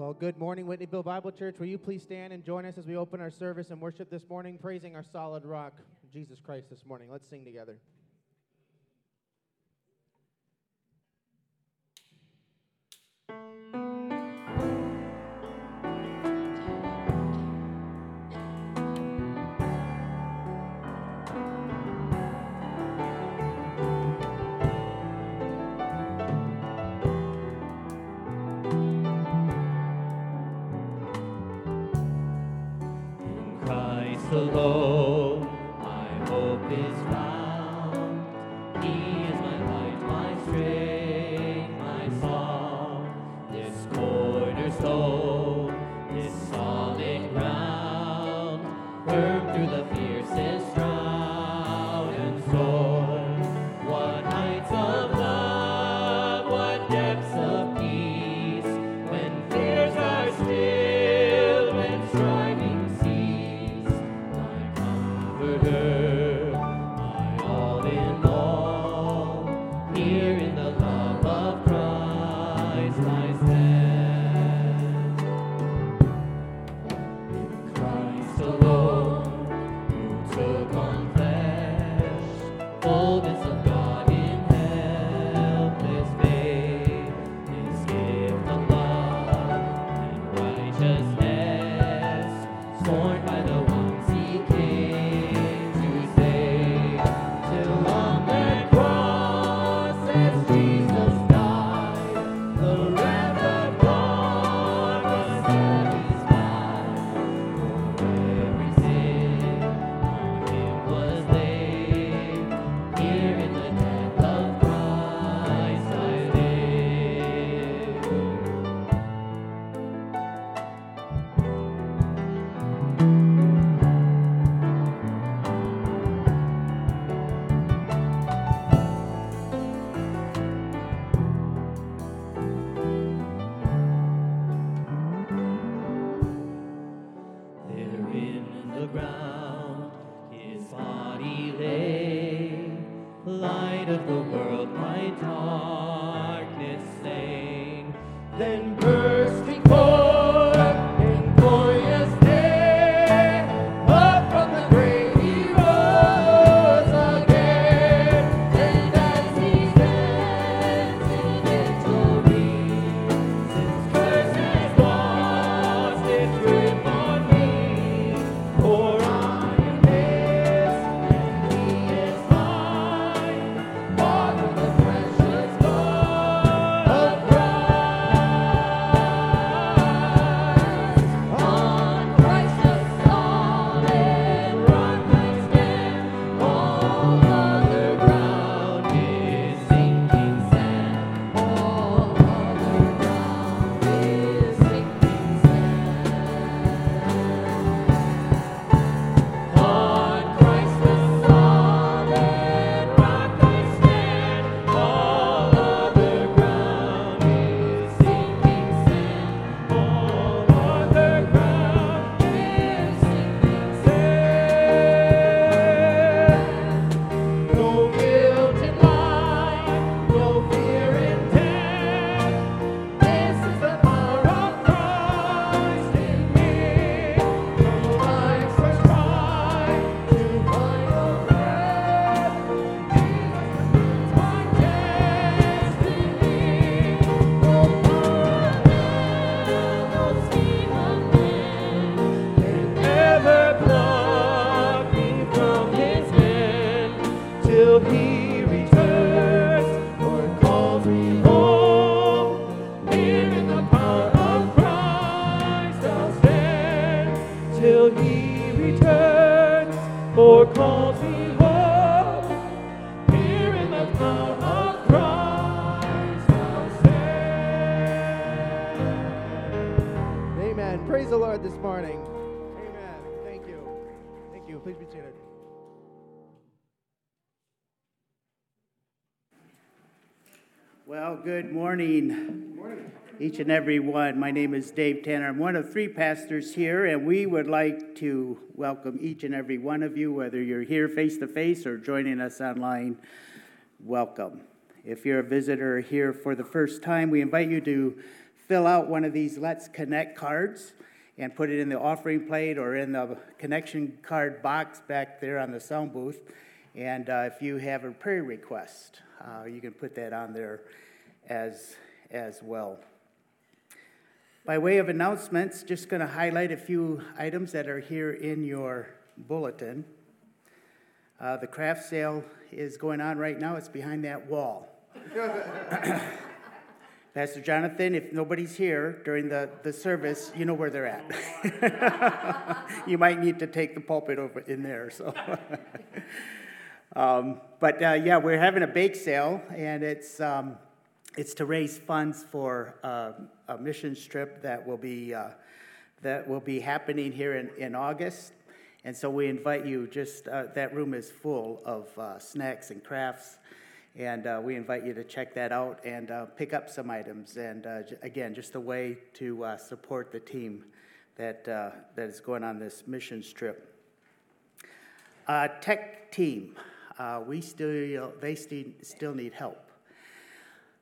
Well, good morning, Whitneyville Bible Church. Will you please stand and join us as we open our service and worship this morning, praising our solid rock, Jesus Christ, this morning? Let's sing together. Good morning, each and every one. My name is Dave Tanner. I'm one of three pastors here, and we would like to welcome each and every one of you, whether you're here face to face or joining us online. Welcome. If you're a visitor here for the first time, we invite you to fill out one of these Let's Connect cards and put it in the offering plate or in the connection card box back there on the sound booth. And uh, if you have a prayer request, uh, you can put that on there as, as well. By way of announcements, just going to highlight a few items that are here in your bulletin. Uh, the craft sale is going on right now, it's behind that wall. Pastor Jonathan, if nobody's here during the, the service, you know where they're at. you might need to take the pulpit over in there. So, um, but uh, yeah, we're having a bake sale, and it's um, it's to raise funds for uh, a mission trip that will be uh, that will be happening here in, in August. And so we invite you. Just uh, that room is full of uh, snacks and crafts and uh, we invite you to check that out and uh, pick up some items. And again, just a way to support the team that, that is going on this mission trip. Tech team, we still, they st- still need help.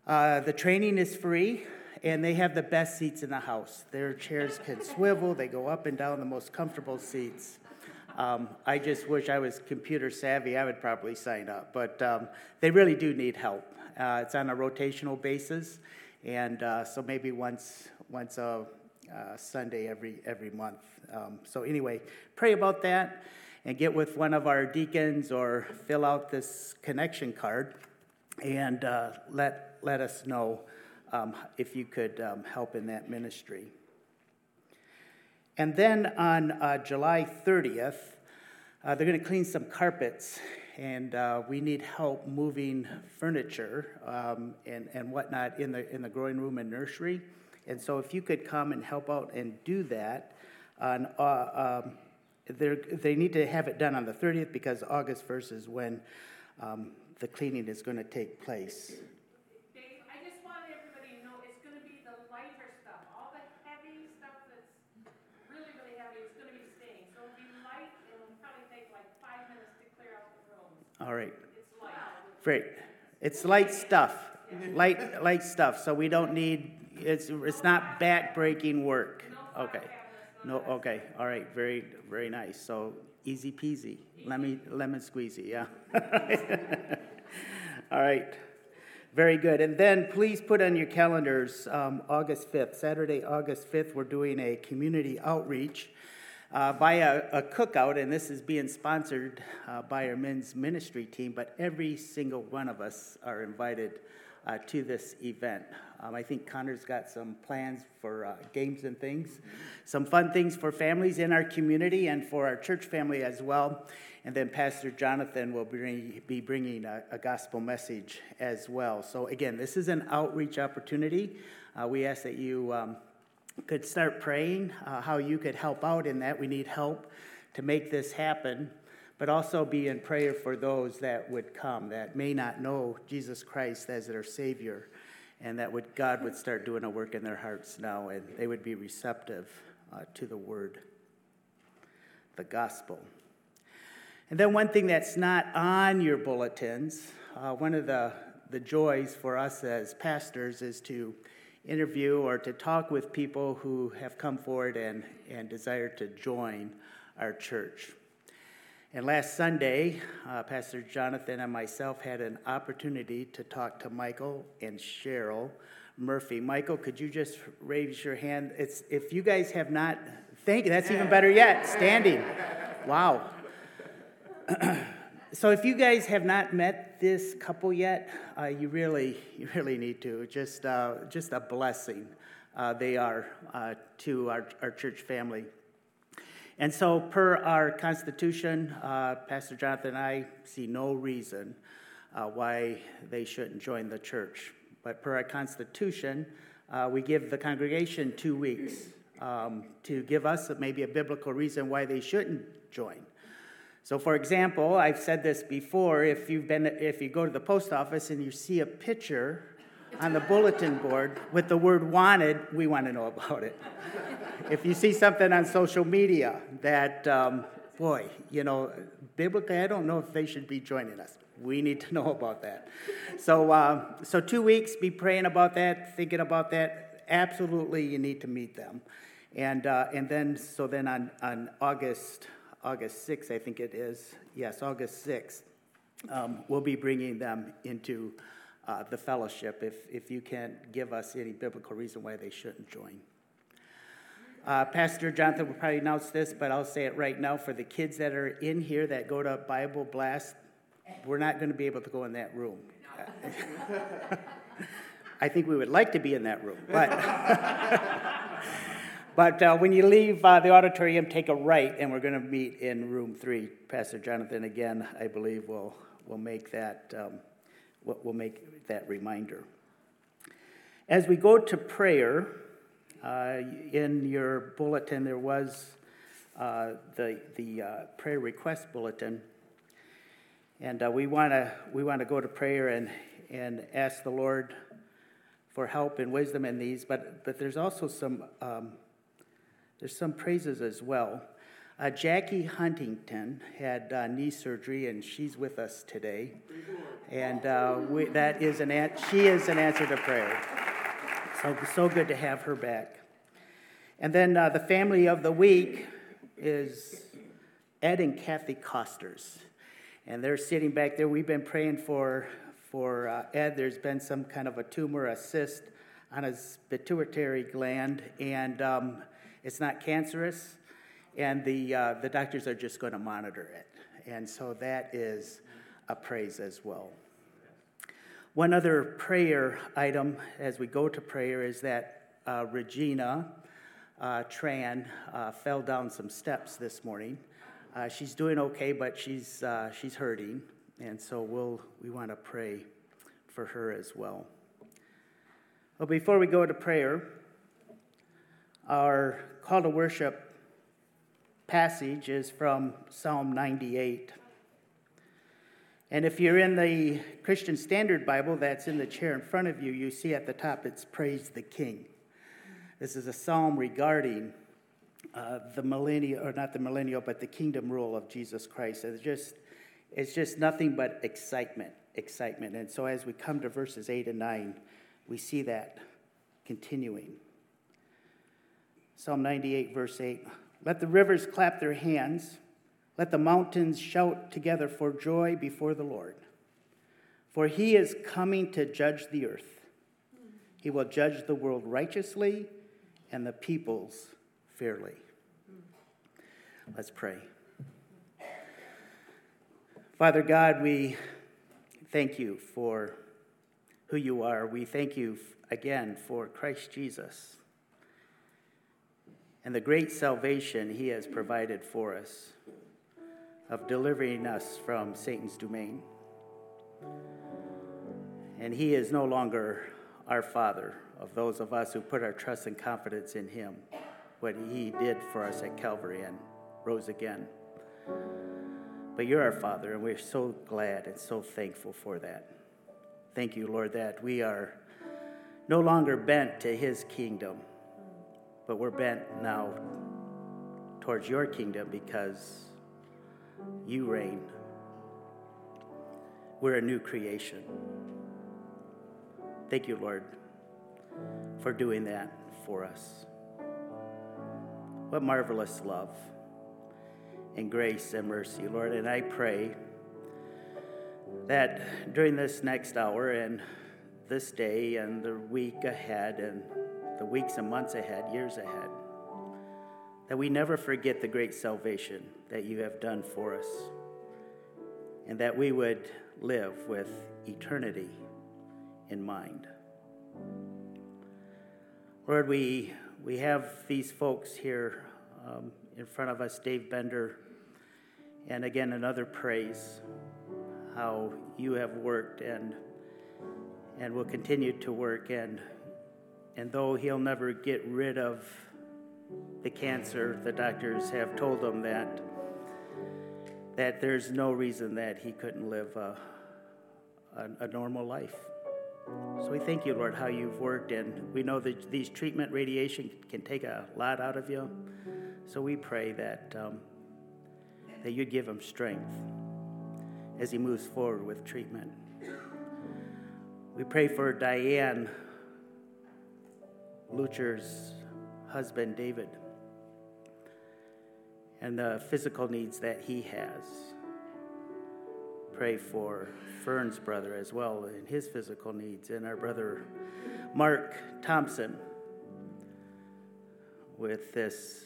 The training is free, and they have the best seats in the house. Their chairs can swivel, they go up and down, the most comfortable seats. Um, I just wish I was computer savvy. I would probably sign up. But um, they really do need help. Uh, it's on a rotational basis, and uh, so maybe once once a uh, Sunday every every month. Um, so anyway, pray about that, and get with one of our deacons or fill out this connection card, and uh, let let us know um, if you could um, help in that ministry. And then on uh, July 30th, uh, they're going to clean some carpets, and uh, we need help moving furniture um, and, and whatnot in the, in the growing room and nursery. And so, if you could come and help out and do that, on, uh, um, they need to have it done on the 30th because August 1st is when um, the cleaning is going to take place. All right. Great. It's light stuff. Light, light stuff. So we don't need. It's it's not back-breaking work. Okay. No. Okay. All right. Very very nice. So easy peasy. Lemon lemon squeezy. Yeah. All right. Very good. And then please put on your calendars um, August 5th, Saturday, August 5th, we're doing a community outreach uh, by a, a, cookout, and this is being sponsored uh, by our men's ministry team, but every single one of us are invited uh, to this event. Um, I think Connor's got some plans for uh, games and things, some fun things for families in our community and for our church family as well. And then Pastor Jonathan will bring, be bringing a, a, gospel message as well. So, again, this is an outreach opportunity. Uh, we ask that you. Um, could start praying uh, how you could help out in that. We need help to make this happen, but also be in prayer for those that would come that may not know Jesus Christ as their Savior, and that would, God would start doing a work in their hearts now, and they would be receptive uh, to the Word, the gospel. And then one thing that's not on your bulletins, uh, one of the, the joys for us as pastors is to interview or to talk with people who have come forward and, and desire to join our church. And last Sunday, uh, Pastor Jonathan and myself had an opportunity to talk to Michael and Cheryl Murphy. Michael, could you just raise your hand? It's, if you guys have not, thank you, that's even better yet, standing. Wow. so if you guys have not met this couple yet, uh, you really, you really need to. Just, uh, just a blessing uh, they are uh, to our, our church family. And so, per our Constitution, uh, Pastor Jonathan and I see no reason why they shouldn't join the church. But per our Constitution, we give the congregation two weeks um, to give us maybe a biblical reason why they shouldn't join. So, for example, I've said this before if, you've been, if you go to the post office and you see a picture on the bulletin board with the word wanted, we want to know about it. if you see something on social media that, um, boy, you know, biblically, I don't know if they should be joining us. We need to know about that. So, uh, so two weeks, be praying about that, thinking about that. absolutely, you need to meet them. And, uh, and then, so then on, on August, August 6th, I think it is, yes, August 6th, um, we'll be bringing them into uh, the fellowship if, if you can't give us any biblical reason why they shouldn't join. Uh, Pastor Jonathan will probably announce this, but I'll say it right now for the kids that are in here that go to Bible Blast, we're not going to be able to go in that room. I think we would like to be in that room, but. but uh, when you leave uh, the auditorium, take a right, and we're going to meet in room three. Pastor Jonathan, again, I believe, will, will make that um, will make that reminder. As we go to prayer, uh, in your bulletin there was uh, the, the uh, prayer request bulletin. And uh, we want to we wanna go to prayer and, and ask the Lord for help and wisdom in these, but, but there's also some, um, there's some praises as well. Uh, Jackie Huntington had uh, knee surgery, and she's with us today. And uh, we, that is an an- she is an answer to prayer. So so good to have her back. And then uh, the family of the week is Ed and Kathy Costers, and they're sitting back there. We've been praying for for uh, Ed. There's been some kind of a tumor, a cyst on his pituitary gland, and um, it's not cancerous and the, uh, the doctors are just going to monitor it. And so that is a praise as well. One other prayer item as we go to prayer is that uh, Regina uh, Tran uh, fell down some steps this morning. Uh, she's doing okay, but she's, uh, she's hurting. And so we'll, we want to pray for her as well. Well, before we go to prayer, our call to worship passage is from Psalm 98. And if you're in the Christian Standard Bible that's in the chair in front of you, you see at the top it's Praise the King. This is a psalm regarding uh, the millennial, or not the millennial, but the kingdom rule of Jesus Christ. It's just, it's just nothing but excitement, excitement. And so as we come to verses 8 and 9, we see that continuing. Psalm 98, verse 8. Let the rivers clap their hands. Let the mountains shout together for joy before the Lord. For he is coming to judge the earth. He will judge the world righteously and the peoples fairly. Let's pray. Father God, we thank you for who you are. We thank you again for Christ Jesus and the great salvation he has provided for us of delivering us from Satan's domain. And he is no longer our Father of those of us who put our trust and confidence in him, what he did for us at Calvary and rose again. But you're our Father, and we're so glad and so thankful for that. Thank you, Lord, that we are no longer bent to his kingdom but we're bent now towards your kingdom because you reign. We're a new creation. Thank you, Lord, for doing that for us. What marvelous love and grace and mercy, Lord. And I pray that during this next hour and this day and the week ahead and the weeks and months ahead, years ahead. That we never forget the great salvation that you have done for us, and that we would live with eternity in mind. Lord, we, we have these folks here um, in front of us, Dave Bender, and again, another praise how you have worked and, and will continue to work and and though he'll never get rid of the cancer, the doctors have told him that that there's no reason that he couldn't live a, a, a normal life. So we thank you, Lord, how you've worked, and we know that these treatment radiation can take a lot out of you. So we pray that um, that you'd give him strength as he moves forward with treatment. We pray for Diane Lucher's husband, David, and the physical needs that he has. Pray for Fern's brother as well and his physical needs, and our brother Mark Thompson with this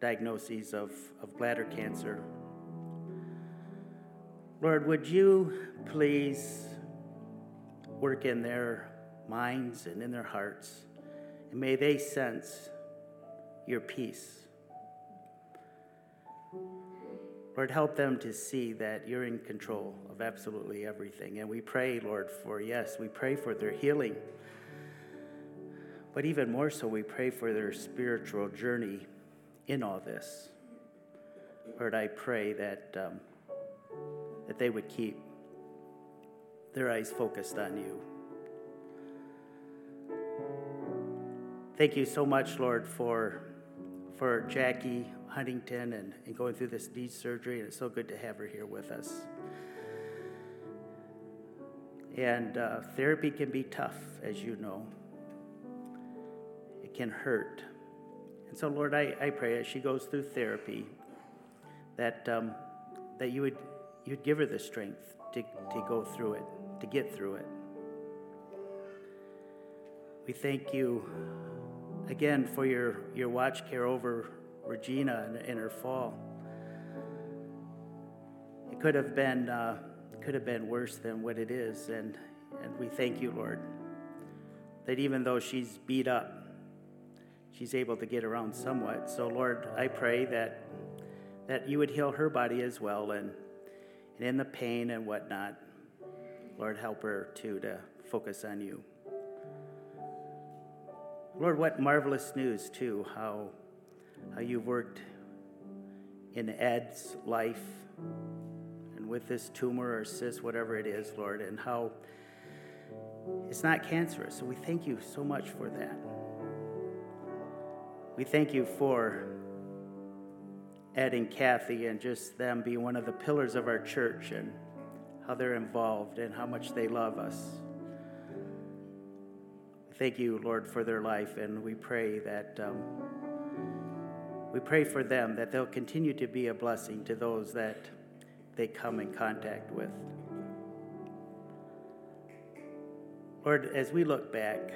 diagnosis of, of bladder cancer. Lord, would you please work in their minds and in their hearts, and may they sense your peace. Lord, help them to see that you're in control of absolutely everything. And we pray, Lord, for, yes, we pray for their healing. But even more so, we pray for their spiritual journey in all this. Lord, I pray that, um, that they would keep their eyes focused on you. Thank you so much, Lord, for, for Jackie Huntington and, and going through this knee surgery. And it's so good to have her here with us. And uh, therapy can be tough, as you know, it can hurt. And so, Lord, I, I pray as she goes through therapy that, um, that you, would, you would give her the strength to, to go through it, to get through it. We thank you again for your, your watch care over Regina in, in her fall. It could have been uh, could have been worse than what it is, and and we thank you, Lord, that even though she's beat up, she's able to get around somewhat. So, Lord, I pray that that you would heal her body as well, and and in the pain and whatnot, Lord, help her too to focus on you. Lord, what marvelous news, too, how, how you've worked in Ed's life and with this tumor or cyst, whatever it is, Lord, and how it's not cancerous. So we thank you so much for that. We thank you for Ed and Kathy and just them being one of the pillars of our church and how they're involved and how much they love us. Thank you, Lord, for their life, and we pray that um, we pray for them that they'll continue to be a blessing to those that they come in contact with. Lord, as we look back,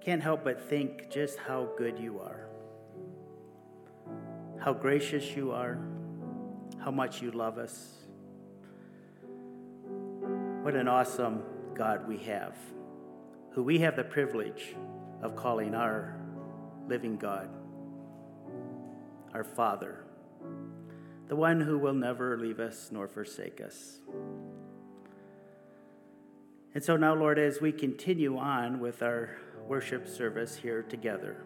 can't help but think just how good you are, how gracious you are, how much you love us. What an awesome God we have, who we have the privilege of calling our living God, our Father, the one who will never leave us nor forsake us. And so now, Lord, as we continue on with our worship service here together,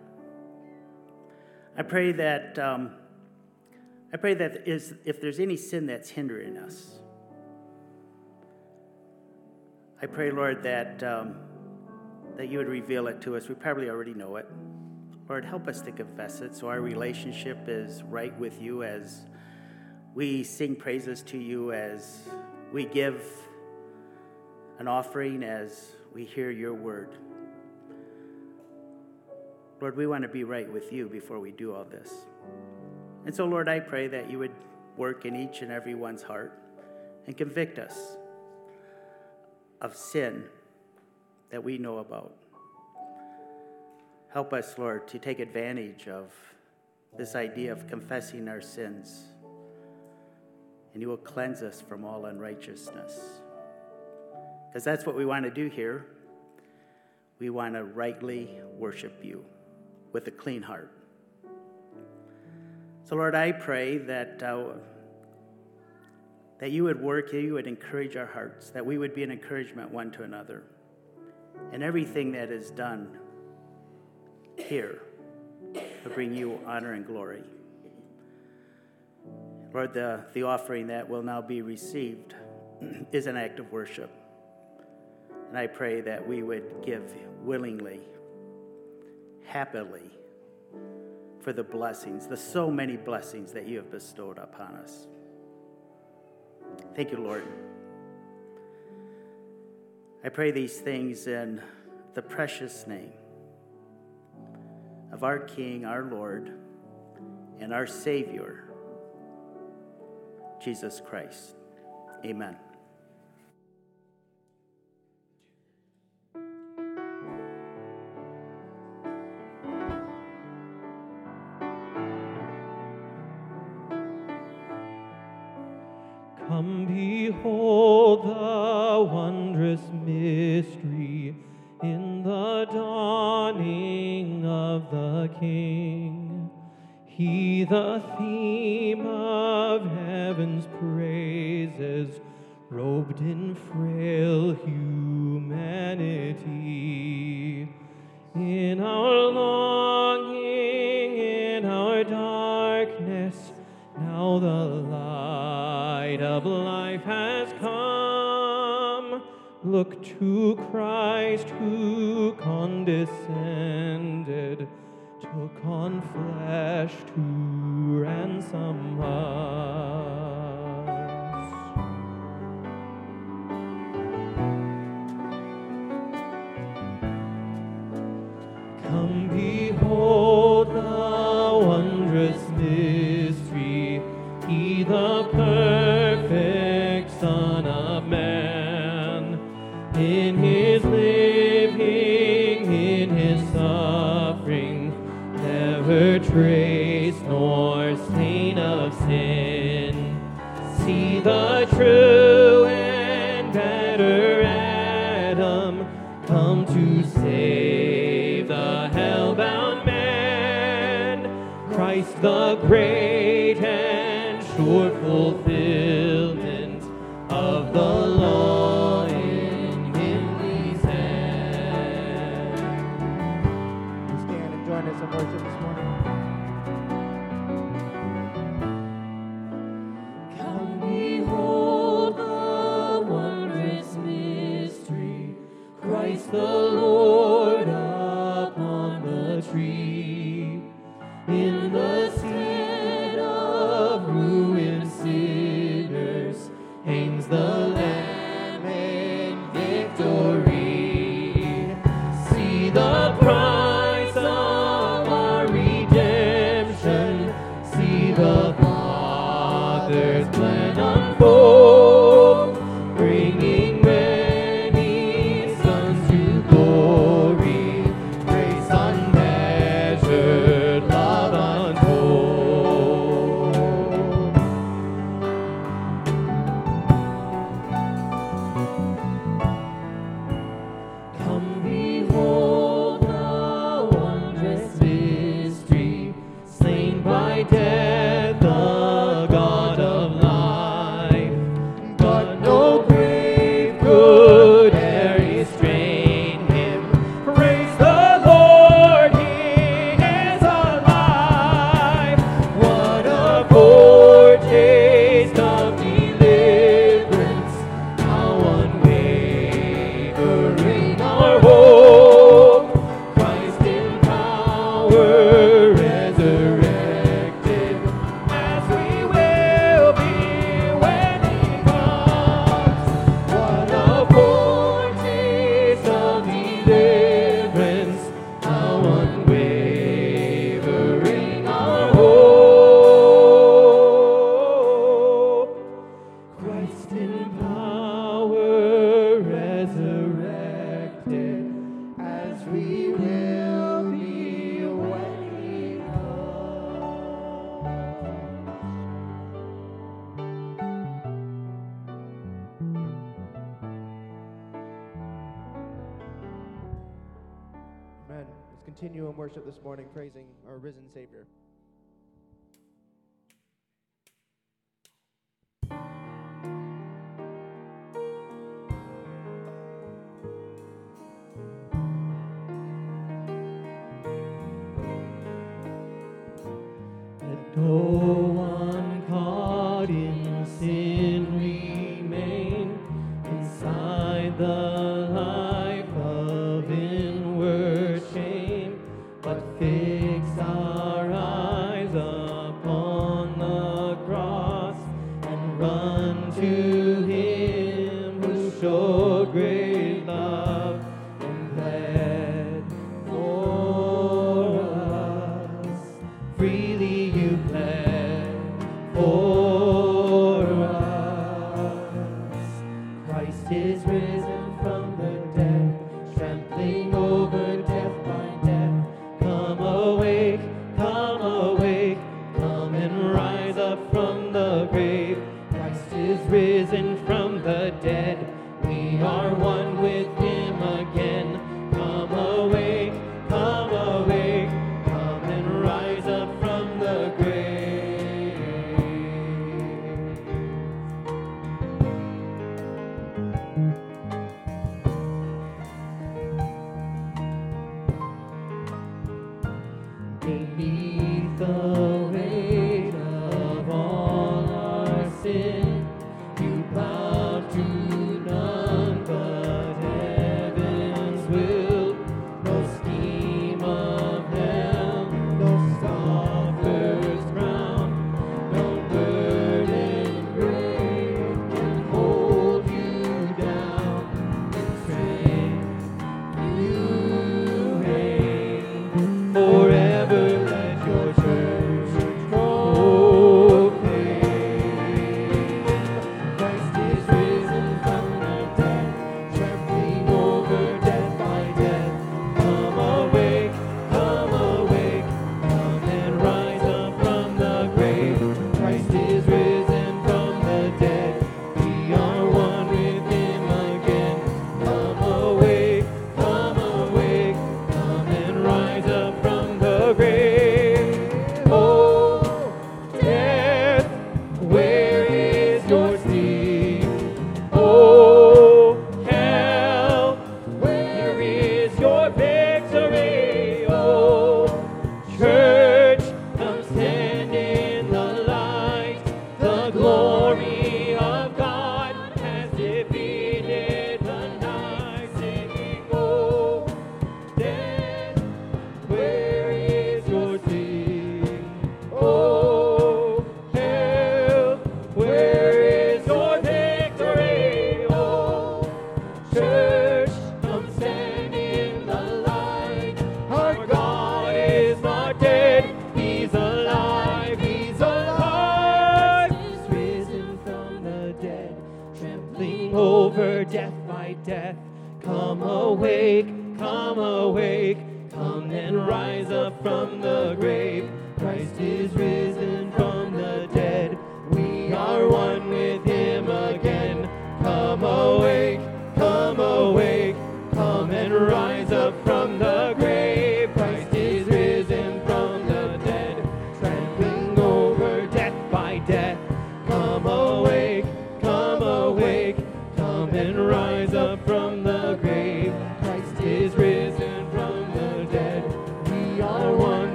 I pray that um, I pray that is, if there's any sin that's hindering us, I pray, Lord, that, um, that you would reveal it to us. We probably already know it. Lord, help us to confess it so our relationship is right with you as we sing praises to you, as we give an offering, as we hear your word. Lord, we want to be right with you before we do all this. And so, Lord, I pray that you would work in each and every one's heart and convict us of sin that we know about. Help us, Lord, to take advantage of this idea of confessing our sins, and you will cleanse us from all unrighteousness. Because that's what we want to do here. We want to rightly worship you with a clean heart. So, Lord, I pray that. Uh, that you would work, you would encourage our hearts, that we would be an encouragement one to another. And everything that is done here will bring you honor and glory. Lord, the, the offering that will now be received is an act of worship. And I pray that we would give willingly, happily, for the blessings, the so many blessings that you have bestowed upon us. Thank you, Lord. I pray these things in the precious name of our King, our Lord, and our Savior, Jesus Christ. Amen. Christ the great and sure fulfillment of the law.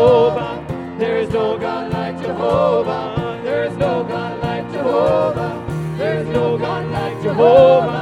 Jehovah. There is no God like Jehovah. There is no God like Jehovah. There is no God like Jehovah.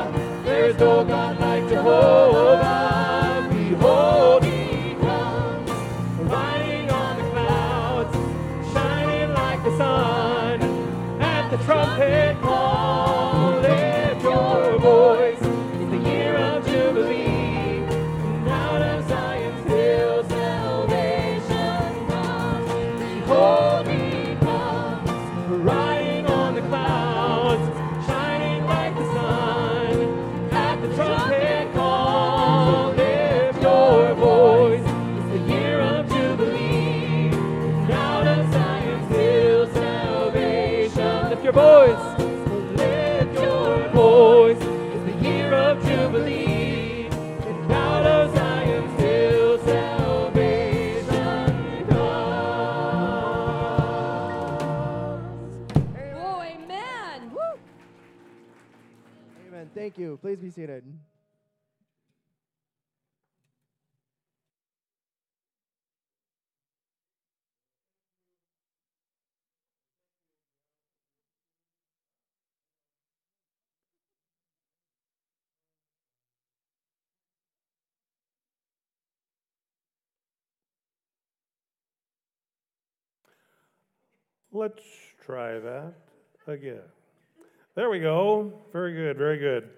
Please be seated. Let's try that again. There we go. Very good, very good.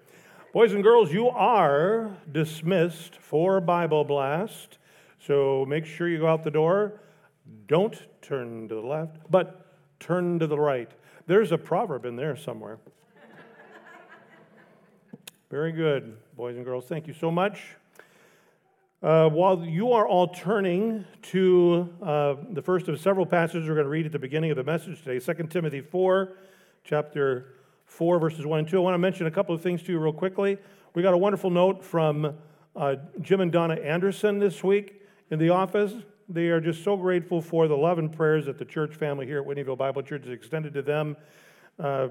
Boys and girls, you are dismissed for Bible Blast. So make sure you go out the door. Don't turn to the left, but turn to the right. There's a proverb in there somewhere. Very good, boys and girls. Thank you so much. Uh, while you are all turning to uh, the first of several passages we're going to read at the beginning of the message today, 2 Timothy 4, chapter 4, verses 1 and 2, I want to mention a couple of things to you real quickly. We got a wonderful note from uh, Jim and Donna Anderson this week in the office. They are just so grateful for the love and prayers that the church family here at Whitneyville Bible Church has extended to them. Uh,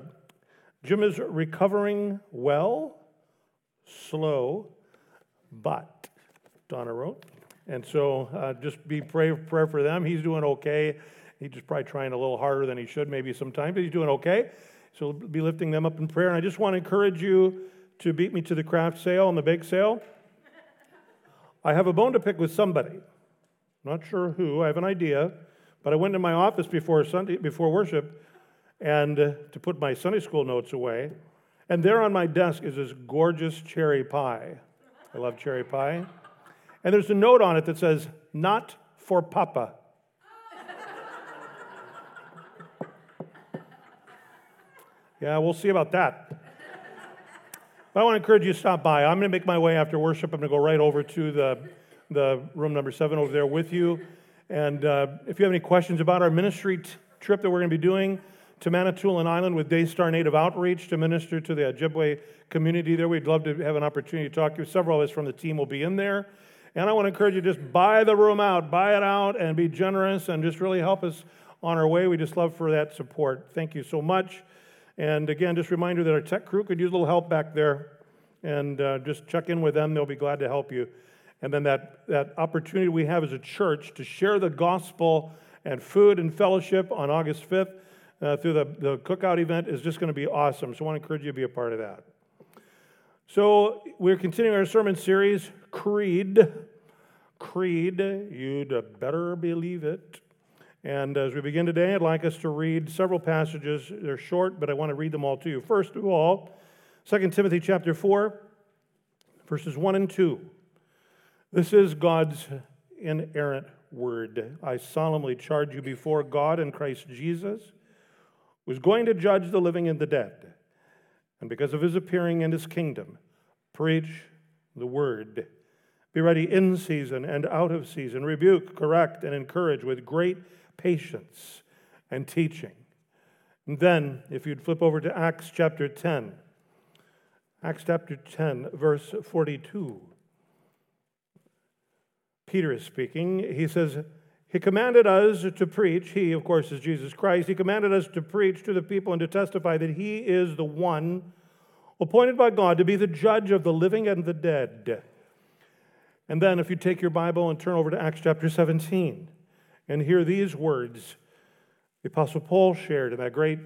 Jim is recovering well, slow, but Donna wrote. And so uh, just be pray prayer for them. He's doing okay. He's just probably trying a little harder than he should maybe sometimes, but he's doing okay. So we'll be lifting them up in prayer. And I just want to encourage you to beat me to the craft sale and the bake sale. I have a bone to pick with somebody. Not sure who. I have an idea, but I went in my office before Sunday before worship, and uh, to put my Sunday school notes away. And there on my desk is this gorgeous cherry pie. I love cherry pie. And there's a note on it that says, Not for Papa. Yeah, we'll see about that. But I want to encourage you to stop by. I'm going to make my way after worship. I'm going to go right over to the, the room number seven over there with you. And uh, if you have any questions about our ministry t- trip that we're going to be doing to Manitoulin Island with Daystar Native Outreach to minister to the Ojibwe community there, we'd love to have an opportunity to talk to you. Several of us from the team will be in there. And I want to encourage you just buy the room out, buy it out, and be generous and just really help us on our way. We just love for that support. Thank you so much. And again, just a reminder that our tech crew could use a little help back there. and uh, just check in with them. They'll be glad to help you. And then that, that opportunity we have as a church to share the gospel and food and fellowship on August 5th uh, through the, the cookout event is just going to be awesome. So I want to encourage you to be a part of that. So we're continuing our sermon series, Creed. Creed, you'd better believe it. And as we begin today, I'd like us to read several passages. They're short, but I want to read them all to you. First of all, 2 Timothy chapter 4, verses 1 and 2. This is God's inerrant word. I solemnly charge you before God and Christ Jesus, who is going to judge the living and the dead. And because of his appearing in his kingdom, preach the word. Be ready in season and out of season. Rebuke, correct, and encourage with great patience and teaching. And then, if you'd flip over to Acts chapter 10, Acts chapter 10, verse 42. Peter is speaking. He says, He commanded us to preach. He, of course, is Jesus Christ. He commanded us to preach to the people and to testify that He is the one appointed by God to be the judge of the living and the dead. And then, if you take your Bible and turn over to Acts chapter 17 and hear these words the Apostle Paul shared in that great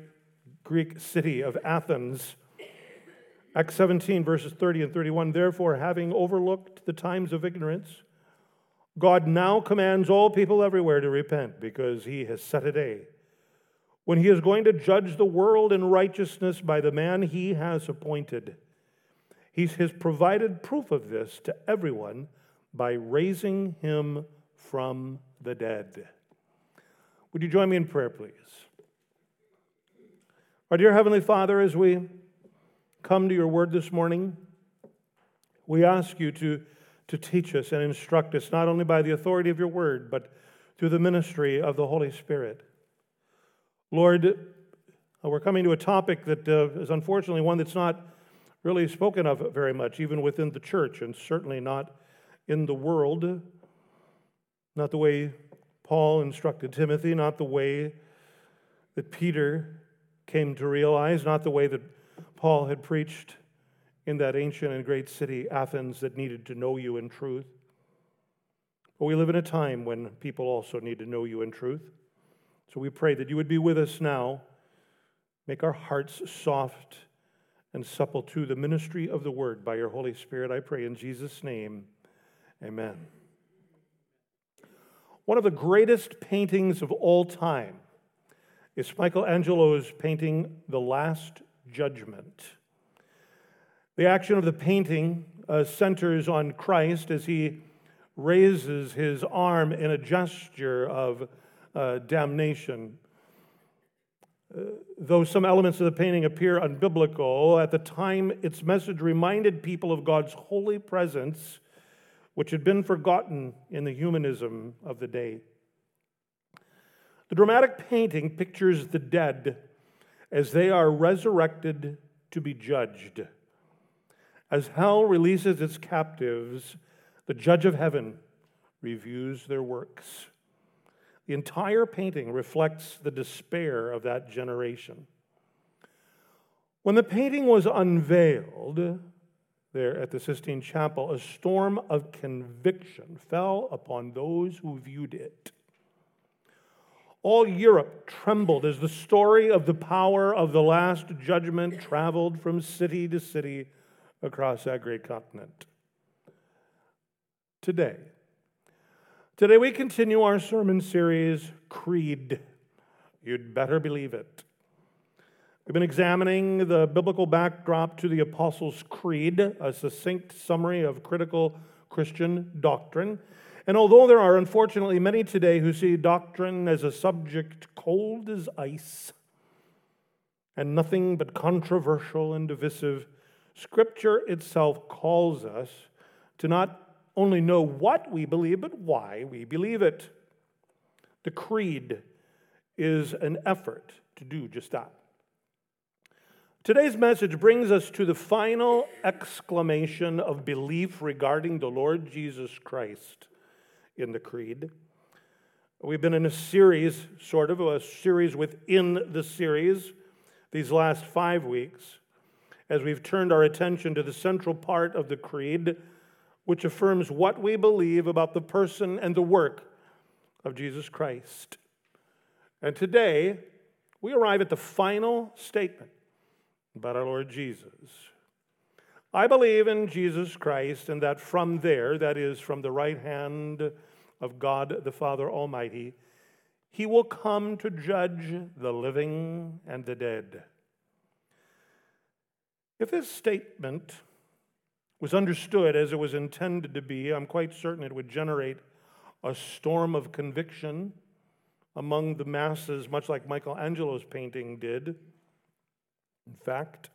Greek city of Athens. Acts 17, verses 30 and 31. Therefore, having overlooked the times of ignorance, God now commands all people everywhere to repent because he has set a day when he is going to judge the world in righteousness by the man he has appointed. He has provided proof of this to everyone by raising him from the dead. Would you join me in prayer, please? Our dear Heavenly Father, as we come to your word this morning, we ask you to, to teach us and instruct us, not only by the authority of your word, but through the ministry of the Holy Spirit. Lord, we're coming to a topic that uh, is unfortunately one that's not really spoken of very much, even within the church, and certainly not in the world. Not the way Paul instructed Timothy, not the way that Peter came to realize, not the way that Paul had preached in that ancient and great city, Athens, that needed to know you in truth. But we live in a time when people also need to know you in truth. So we pray that you would be with us now. Make our hearts soft and supple to the ministry of the word by your Holy Spirit. I pray in Jesus' name. Amen. One of the greatest paintings of all time is Michelangelo's painting, The Last Judgment. The action of the painting uh, centers on Christ as he raises his arm in a gesture of uh, damnation. Uh, though some elements of the painting appear unbiblical, at the time its message reminded people of God's holy presence which had been forgotten in the humanism of the day. The dramatic painting pictures the dead as they are resurrected to be judged. As hell releases its captives, the judge of heaven reviews their works. The entire painting reflects the despair of that generation. When the painting was unveiled, there at the Sistine Chapel, a storm of conviction fell upon those who viewed it. All Europe trembled as the story of the power of the Last Judgment traveled from city to city across that great continent. Today, today we continue our sermon series, Creed. You'd better believe it. We've been examining the biblical backdrop to the Apostles' Creed, a succinct summary of critical Christian doctrine. And although there are unfortunately many today who see doctrine as a subject cold as ice and nothing but controversial and divisive, Scripture itself calls us to not only know what we believe, but why we believe it. The creed is an effort to do just that. Today's message brings us to the final exclamation of belief regarding the Lord Jesus Christ in the Creed. We've been in a series, sort of, a series within the series, these last five weeks. as we've turned our attention to the central part of the Creed, which affirms what we believe about the person and the work of Jesus Christ. And today, we arrive at the final statement about our Lord Jesus. I believe in Jesus Christ, and that from there, that is, from the right hand of God the Father Almighty, he will come to judge the living and the dead. If this statement was understood as it was intended to be, I'm quite certain it would generate a storm of conviction among the masses, much like Michelangelo's painting did. In fact,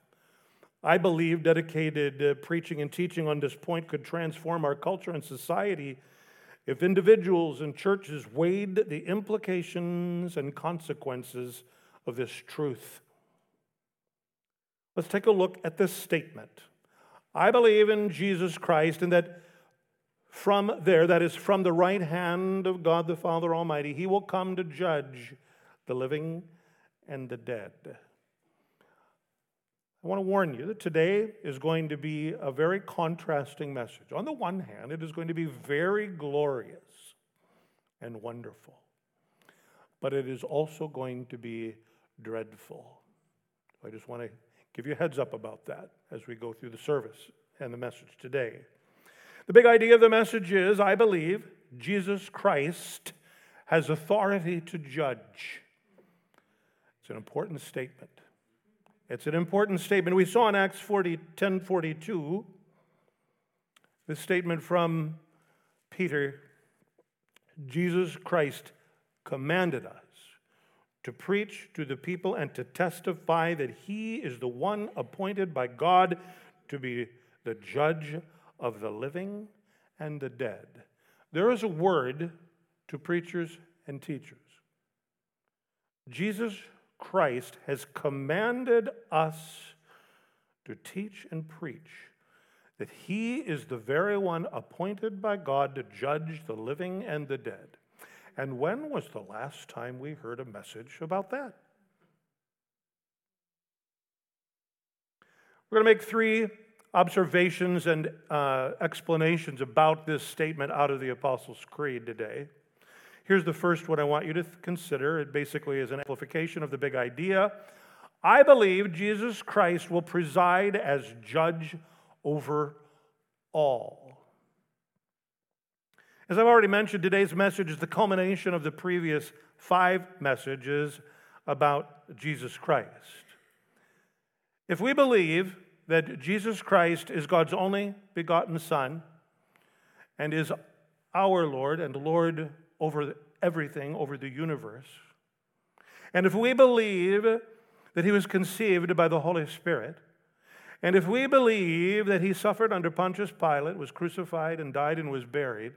I believe dedicated uh, preaching and teaching on this point could transform our culture and society if individuals and churches weighed the implications and consequences of this truth. Let's take a look at this statement. I believe in Jesus Christ and that from there, that is, from the right hand of God the Father Almighty, he will come to judge the living and the dead. I want to warn you that today is going to be a very contrasting message. On the one hand, it is going to be very glorious and wonderful, but it is also going to be dreadful. I just want to give you a heads up about that as we go through the service and the message today. The big idea of the message is I believe Jesus Christ has authority to judge. It's an important statement. It's an important statement. We saw in Acts 40, 10 42, this statement from Peter Jesus Christ commanded us to preach to the people and to testify that he is the one appointed by God to be the judge of the living and the dead. There is a word to preachers and teachers. Jesus Christ has commanded us to teach and preach that he is the very one appointed by God to judge the living and the dead. And when was the last time we heard a message about that? We're going to make three observations and uh, explanations about this statement out of the Apostles' Creed today. Here's the first one I want you to consider. It basically is an amplification of the big idea. I believe Jesus Christ will preside as judge over all. As I've already mentioned, today's message is the culmination of the previous five messages about Jesus Christ. If we believe that Jesus Christ is God's only begotten Son and is our Lord and Lord over everything, over the universe. And if we believe that he was conceived by the Holy Spirit, and if we believe that he suffered under Pontius Pilate, was crucified, and died and was buried,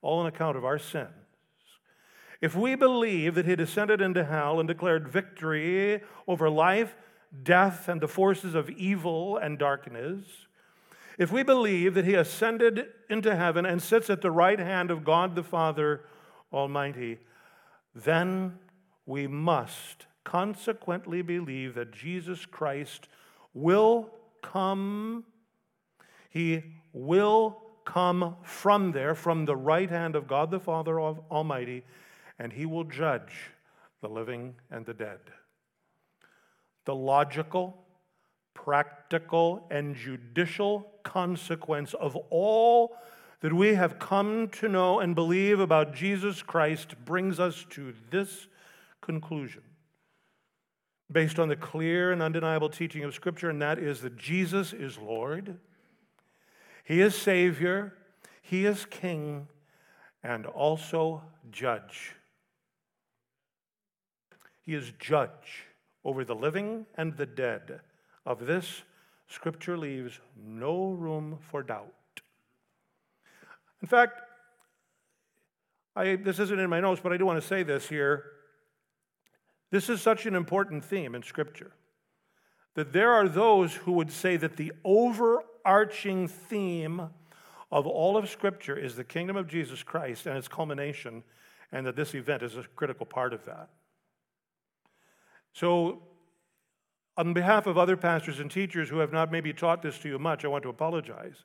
all on account of our sins, if we believe that he descended into hell and declared victory over life, death, and the forces of evil and darkness, if we believe that he ascended into heaven and sits at the right hand of God the Father Almighty, then we must consequently believe that Jesus Christ will come. He will come from there, from the right hand of God the Father of Almighty, and he will judge the living and the dead. The logical, practical, and judicial consequence of all that we have come to know and believe about Jesus Christ brings us to this conclusion based on the clear and undeniable teaching of Scripture, and that is that Jesus is Lord, He is Savior, He is King, and also Judge. He is Judge over the living and the dead. Of this, Scripture leaves no room for doubt. In fact, I, this isn't in my notes, but I do want to say this here. This is such an important theme in Scripture that there are those who would say that the overarching theme of all of Scripture is the kingdom of Jesus Christ and its culmination, and that this event is a critical part of that. So, On behalf of other pastors and teachers who have not maybe taught this to you much, I want to apologize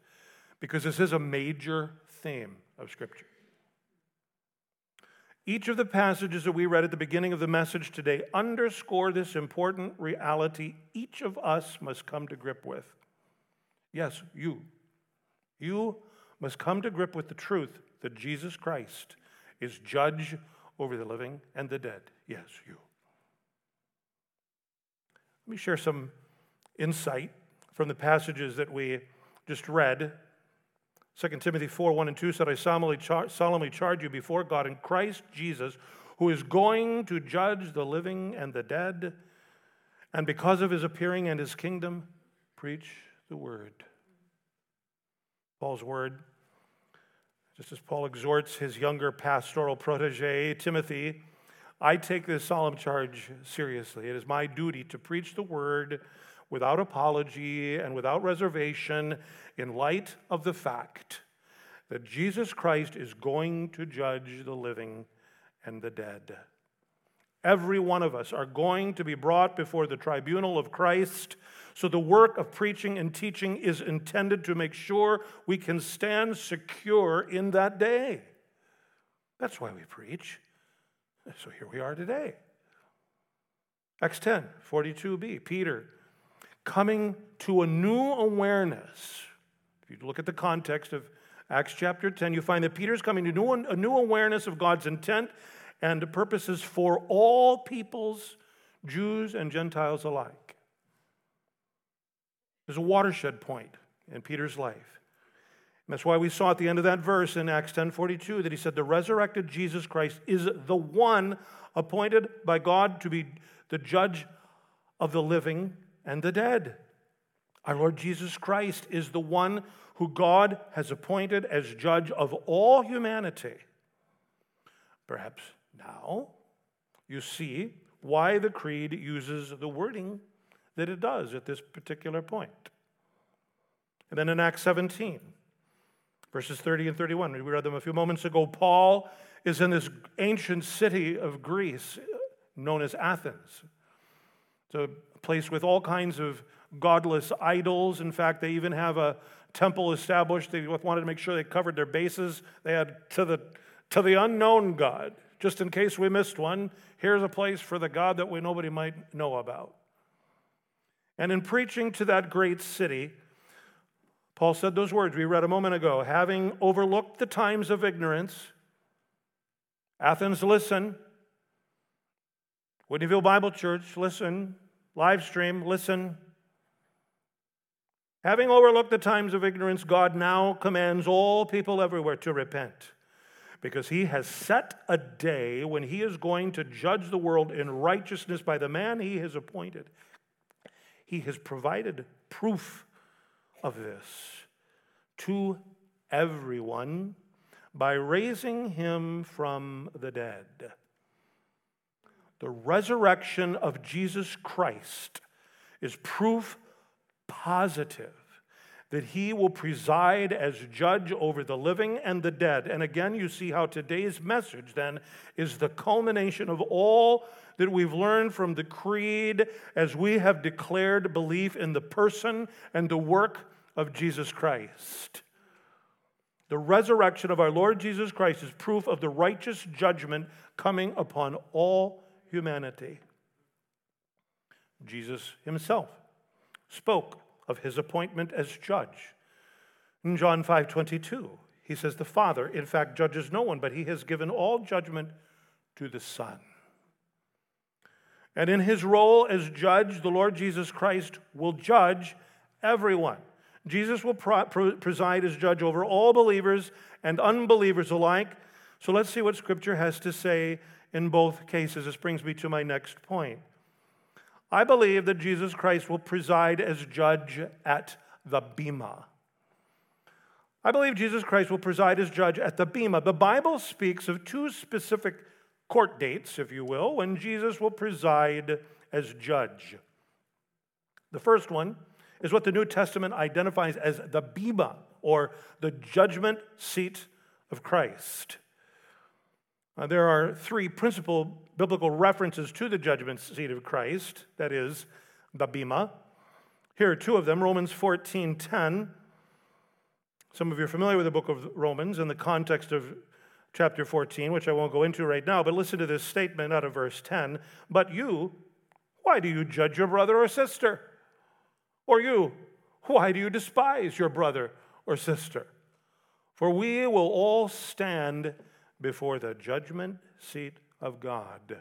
because this is a major theme of Scripture. Each of the passages that we read at the beginning of the message today underscore this important reality each of us must come to grip with. Yes, you. You must come to grip with the truth that Jesus Christ is judge over the living and the dead. Yes, you. Let me share some insight from the passages that we just read 2 Timothy 4 1 and 2 said, I solemnly, char- solemnly charge you before God in Christ Jesus, who is going to judge the living and the dead, and because of his appearing and his kingdom, preach the word. Paul's word, just as Paul exhorts his younger pastoral protege, Timothy, I take this solemn charge seriously. It is my duty to preach the word without apology and without reservation in light of the fact that Jesus Christ is going to judge the living and the dead. Every one of us are going to be brought before the tribunal of Christ. So, the work of preaching and teaching is intended to make sure we can stand secure in that day. That's why we preach. So, here we are today. Acts 10 42b. Peter coming to a new awareness. If you look at the context of Acts chapter 10, you find that Peter's coming to new, a new awareness of God's intent and purposes for all peoples, Jews and Gentiles alike. There's a watershed point in Peter's life. And that's why we saw at the end of that verse in Acts 10:42 that he said the resurrected Jesus Christ is the one appointed by God to be the judge of the living and the dead. Our Lord Jesus Christ is the one who God has appointed as judge of all humanity. Perhaps now you see why the Creed uses the wording that it does at this particular point. And then in Acts 17, verses 30 and 31, we read them a few moments ago. Paul is in this ancient city of Greece known as Athens. It's a place with all kinds of godless idols. In fact, they even have a temple established. They wanted to make sure they covered their bases. They had to the, to the unknown God. Just in case we missed one, here's a place for the God that we nobody might know about. And in preaching to that great city, Paul said those words we read a moment ago having overlooked the times of ignorance, Athens, listen. Whitneyville Bible Church, listen. Live stream, listen. Having overlooked the times of ignorance, God now commands all people everywhere to repent because he has set a day when he is going to judge the world in righteousness by the man he has appointed. He has provided proof of this to everyone by raising him from the dead. The resurrection of Jesus Christ is proof positive that he will preside as judge over the living and the dead. And again, you see how today's message then is the culmination of all that we've learned from the creed as we have declared belief in the person and the work of Jesus Christ. The resurrection of our Lord Jesus Christ is proof of the righteous judgment coming upon all humanity. Jesus himself spoke of his appointment as judge. In John 5 22, he says, The Father, in fact, judges no one, but he has given all judgment to the Son. And in his role as judge, the Lord Jesus Christ will judge everyone. Jesus will preside as judge over all believers and unbelievers alike. So let's see what Scripture has to say in both cases. This brings me to my next point. I believe that Jesus Christ will preside as judge at the Bema. I believe Jesus Christ will preside as judge at the Bema. The Bible speaks of two specific court dates, if you will, when Jesus will preside as judge. The first one is what the New Testament identifies as the Bema, or the judgment seat of Christ. Uh, there are three principal biblical references to the judgment seat of Christ that is, the Bema. Here are two of them Romans 14 10. Some of you are familiar with the book of Romans in the context of chapter 14, which I won't go into right now, but listen to this statement out of verse 10. But you, why do you judge your brother or sister? Or you, why do you despise your brother or sister? For we will all stand before the judgment seat of God.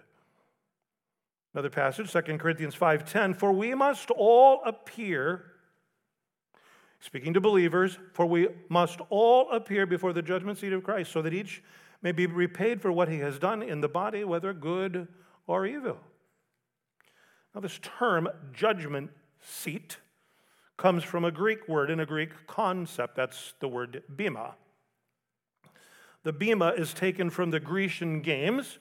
Another passage, 2 Corinthians 5:10, for we must all appear speaking to believers, for we must all appear before the judgment seat of Christ so that each may be repaid for what he has done in the body, whether good or evil. Now, this term, judgment seat, comes from a Greek word and a Greek concept. That's the word bema. The bema is taken from the Grecian games,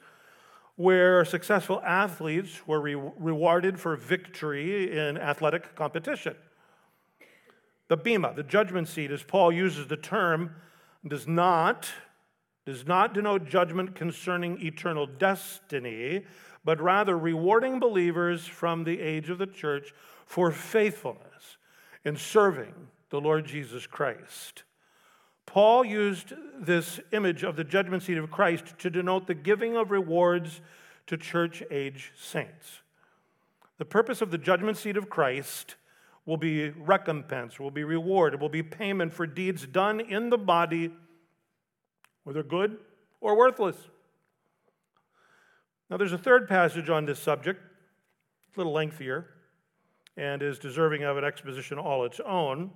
where successful athletes were re- rewarded for victory in athletic competition. The bema, the judgment seat, as Paul uses the term, does not, does not denote judgment concerning eternal destiny, but rather rewarding believers from the age of the church for faithfulness in serving the Lord Jesus Christ. Paul used this image of the judgment seat of Christ to denote the giving of rewards to church age saints. The purpose of the judgment seat of Christ will be recompense, will be reward, it will be payment for deeds done in the body, whether good or worthless. Now, there's a third passage on this subject, a little lengthier, and is deserving of an exposition all its own.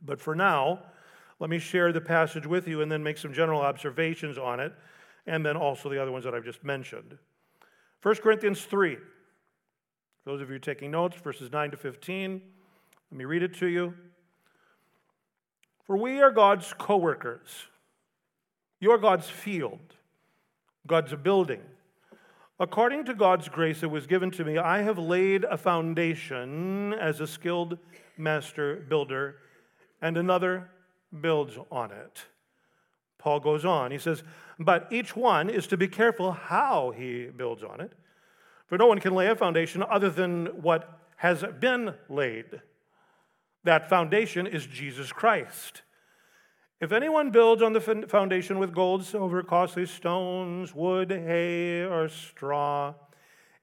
But for now, let me share the passage with you and then make some general observations on it, and then also the other ones that I've just mentioned. 1 Corinthians 3. those of you taking notes, verses 9 to 15. Let me read it to you. For we are God's co workers. You are God's field, God's building. According to God's grace that was given to me, I have laid a foundation as a skilled master builder, and another builds on it. Paul goes on. He says, But each one is to be careful how he builds on it. For no one can lay a foundation other than what has been laid. That foundation is Jesus Christ. If anyone builds on the foundation with gold, silver, costly stones, wood, hay, or straw,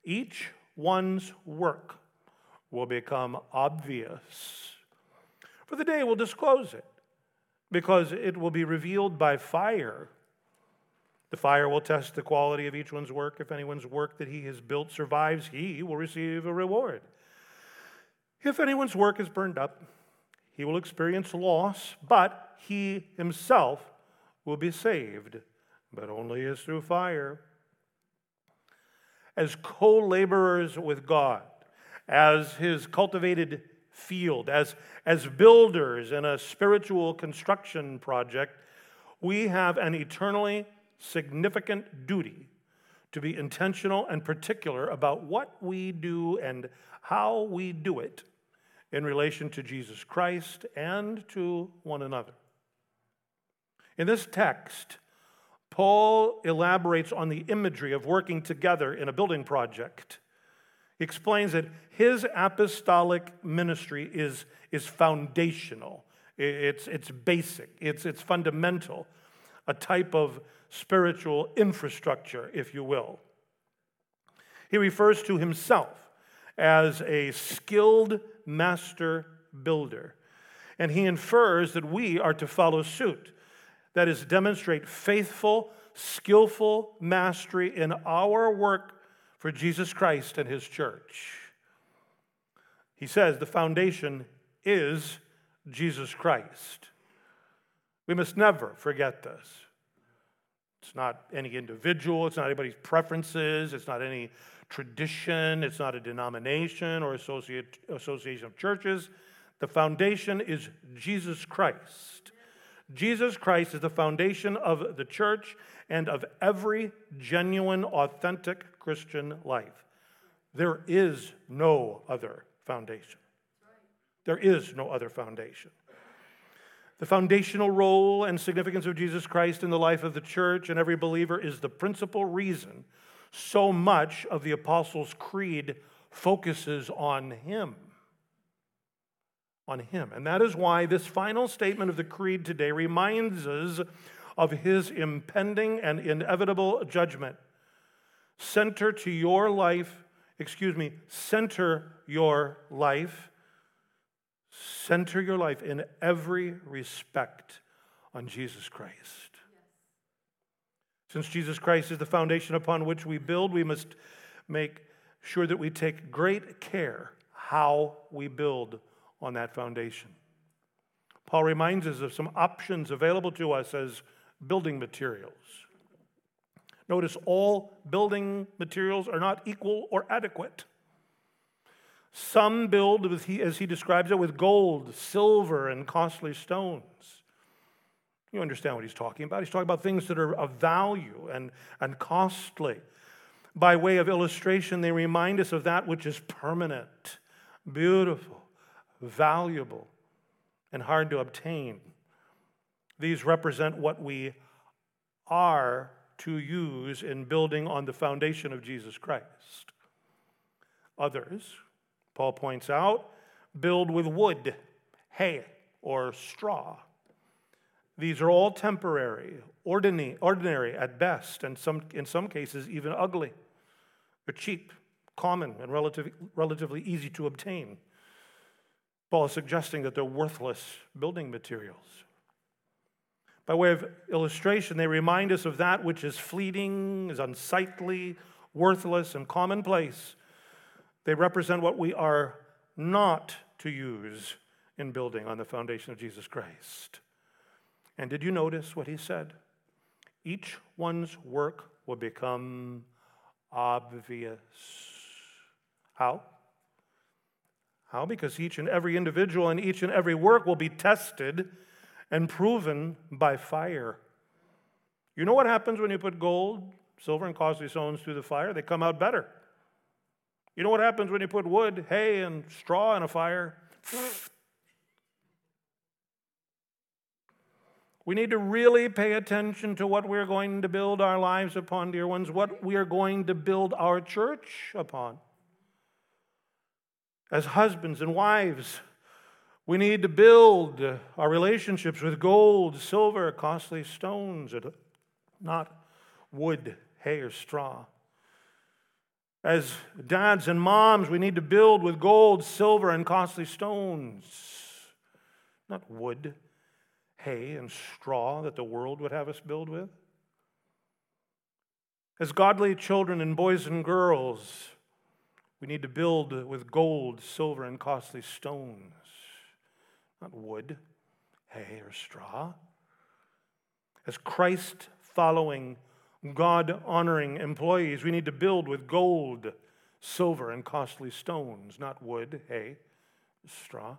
each one's work will become obvious. For the day will disclose it, because it will be revealed by fire. The fire will test the quality of each one's work. If anyone's work that he has built survives, he will receive a reward. If anyone's work is burned up, he will experience loss, but he himself will be saved, but only as through fire. As co laborers with God, as his cultivated field, as, as builders in a spiritual construction project, we have an eternally significant duty to be intentional and particular about what we do and how we do it in relation to Jesus Christ and to one another. In this text, Paul elaborates on the imagery of working together in a building project. Explains that his apostolic ministry is, is foundational, it's, it's basic, it's, it's fundamental, a type of spiritual infrastructure, if you will. He refers to himself as a skilled master builder. And he infers that we are to follow suit. That is, demonstrate faithful, skillful mastery in our work for Jesus Christ and his church. He says the foundation is Jesus Christ. We must never forget this. It's not any individual, it's not anybody's preferences, it's not any tradition, it's not a denomination or association of churches. The foundation is Jesus Christ. Jesus Christ is the foundation of the church and of every genuine, authentic Christian life. There is no other foundation. There is no other foundation. The foundational role and significance of Jesus Christ in the life of the church and every believer is the principal reason so much of the Apostles' Creed focuses on Him. On Him. And that is why this final statement of the Creed today reminds us of His impending and inevitable judgment. Center to your life, excuse me, center your life, center your life in every respect on Jesus Christ. Since Jesus Christ is the foundation upon which we build, we must make sure that we take great care how we build on that foundation. Paul reminds us of some options available to us as building materials. Notice all building materials are not equal or adequate. Some build, with as he describes it, with gold, silver, and costly stones. You understand what he's talking about. He's talking about things that are of value and, and costly. By way of illustration, they remind us of that which is permanent, beautiful, valuable, and hard to obtain. These represent what we are to use in building on the foundation of Jesus Christ. Others, Paul points out, build with wood, hay, or straw. These are all temporary, ordinary, at best, and some, in some cases even ugly. They're cheap, common, and relative, relatively easy to obtain. Paul is suggesting that they're worthless building materials. By way of illustration, they remind us of that which is fleeting, is unsightly, worthless, and commonplace. They represent what we are not to use in building on the foundation of Jesus Christ. And did you notice what he said? Each one's work will become obvious. How? How? Because each and every individual and each and every work will be tested and proven by fire. You know what happens when you put gold, silver, and costly stones through the fire? They come out better. You know what happens when you put wood, hay, and straw in a fire? We need to really pay attention to what we're going to build our lives upon, dear ones, what we are going to build our church upon. As husbands and wives, we need to build our relationships with gold, silver, costly stones, not wood, hay, or straw. As dads and moms, we need to build with gold, silver, and costly stones, not wood, hay and straw that the world would have us build with? As godly children and boys and girls, we need to build with gold, silver, and costly stones, not wood, hay, or straw. As Christ following, God honoring employees, we need to build with gold, silver, and costly stones, not wood, hay, straw.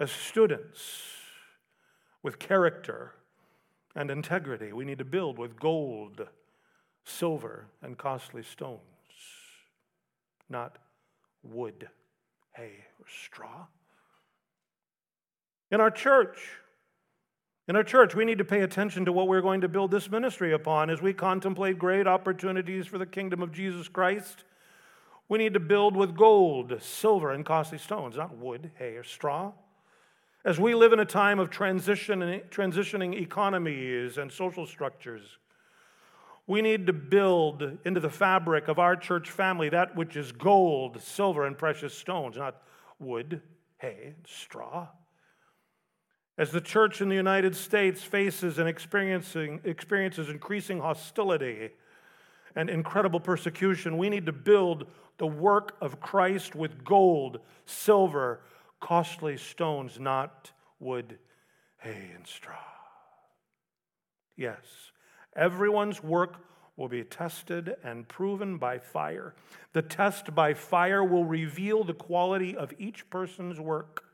As students, with character and integrity. We need to build with gold, silver, and costly stones, not wood, hay, or straw. In our church, in our church, we need to pay attention to what we're going to build this ministry upon as we contemplate great opportunities for the kingdom of Jesus Christ. We need to build with gold, silver, and costly stones, not wood, hay, or straw. As we live in a time of transition, transitioning economies and social structures, we need to build into the fabric of our church family that which is gold, silver, and precious stones, not wood, hay, straw. As the church in the United States faces and experiencing, experiences increasing hostility and incredible persecution, we need to build the work of Christ with gold, silver, costly stones, not wood, hay, and straw. Yes, everyone's work will be tested and proven by fire. The test by fire will reveal the quality of each person's work.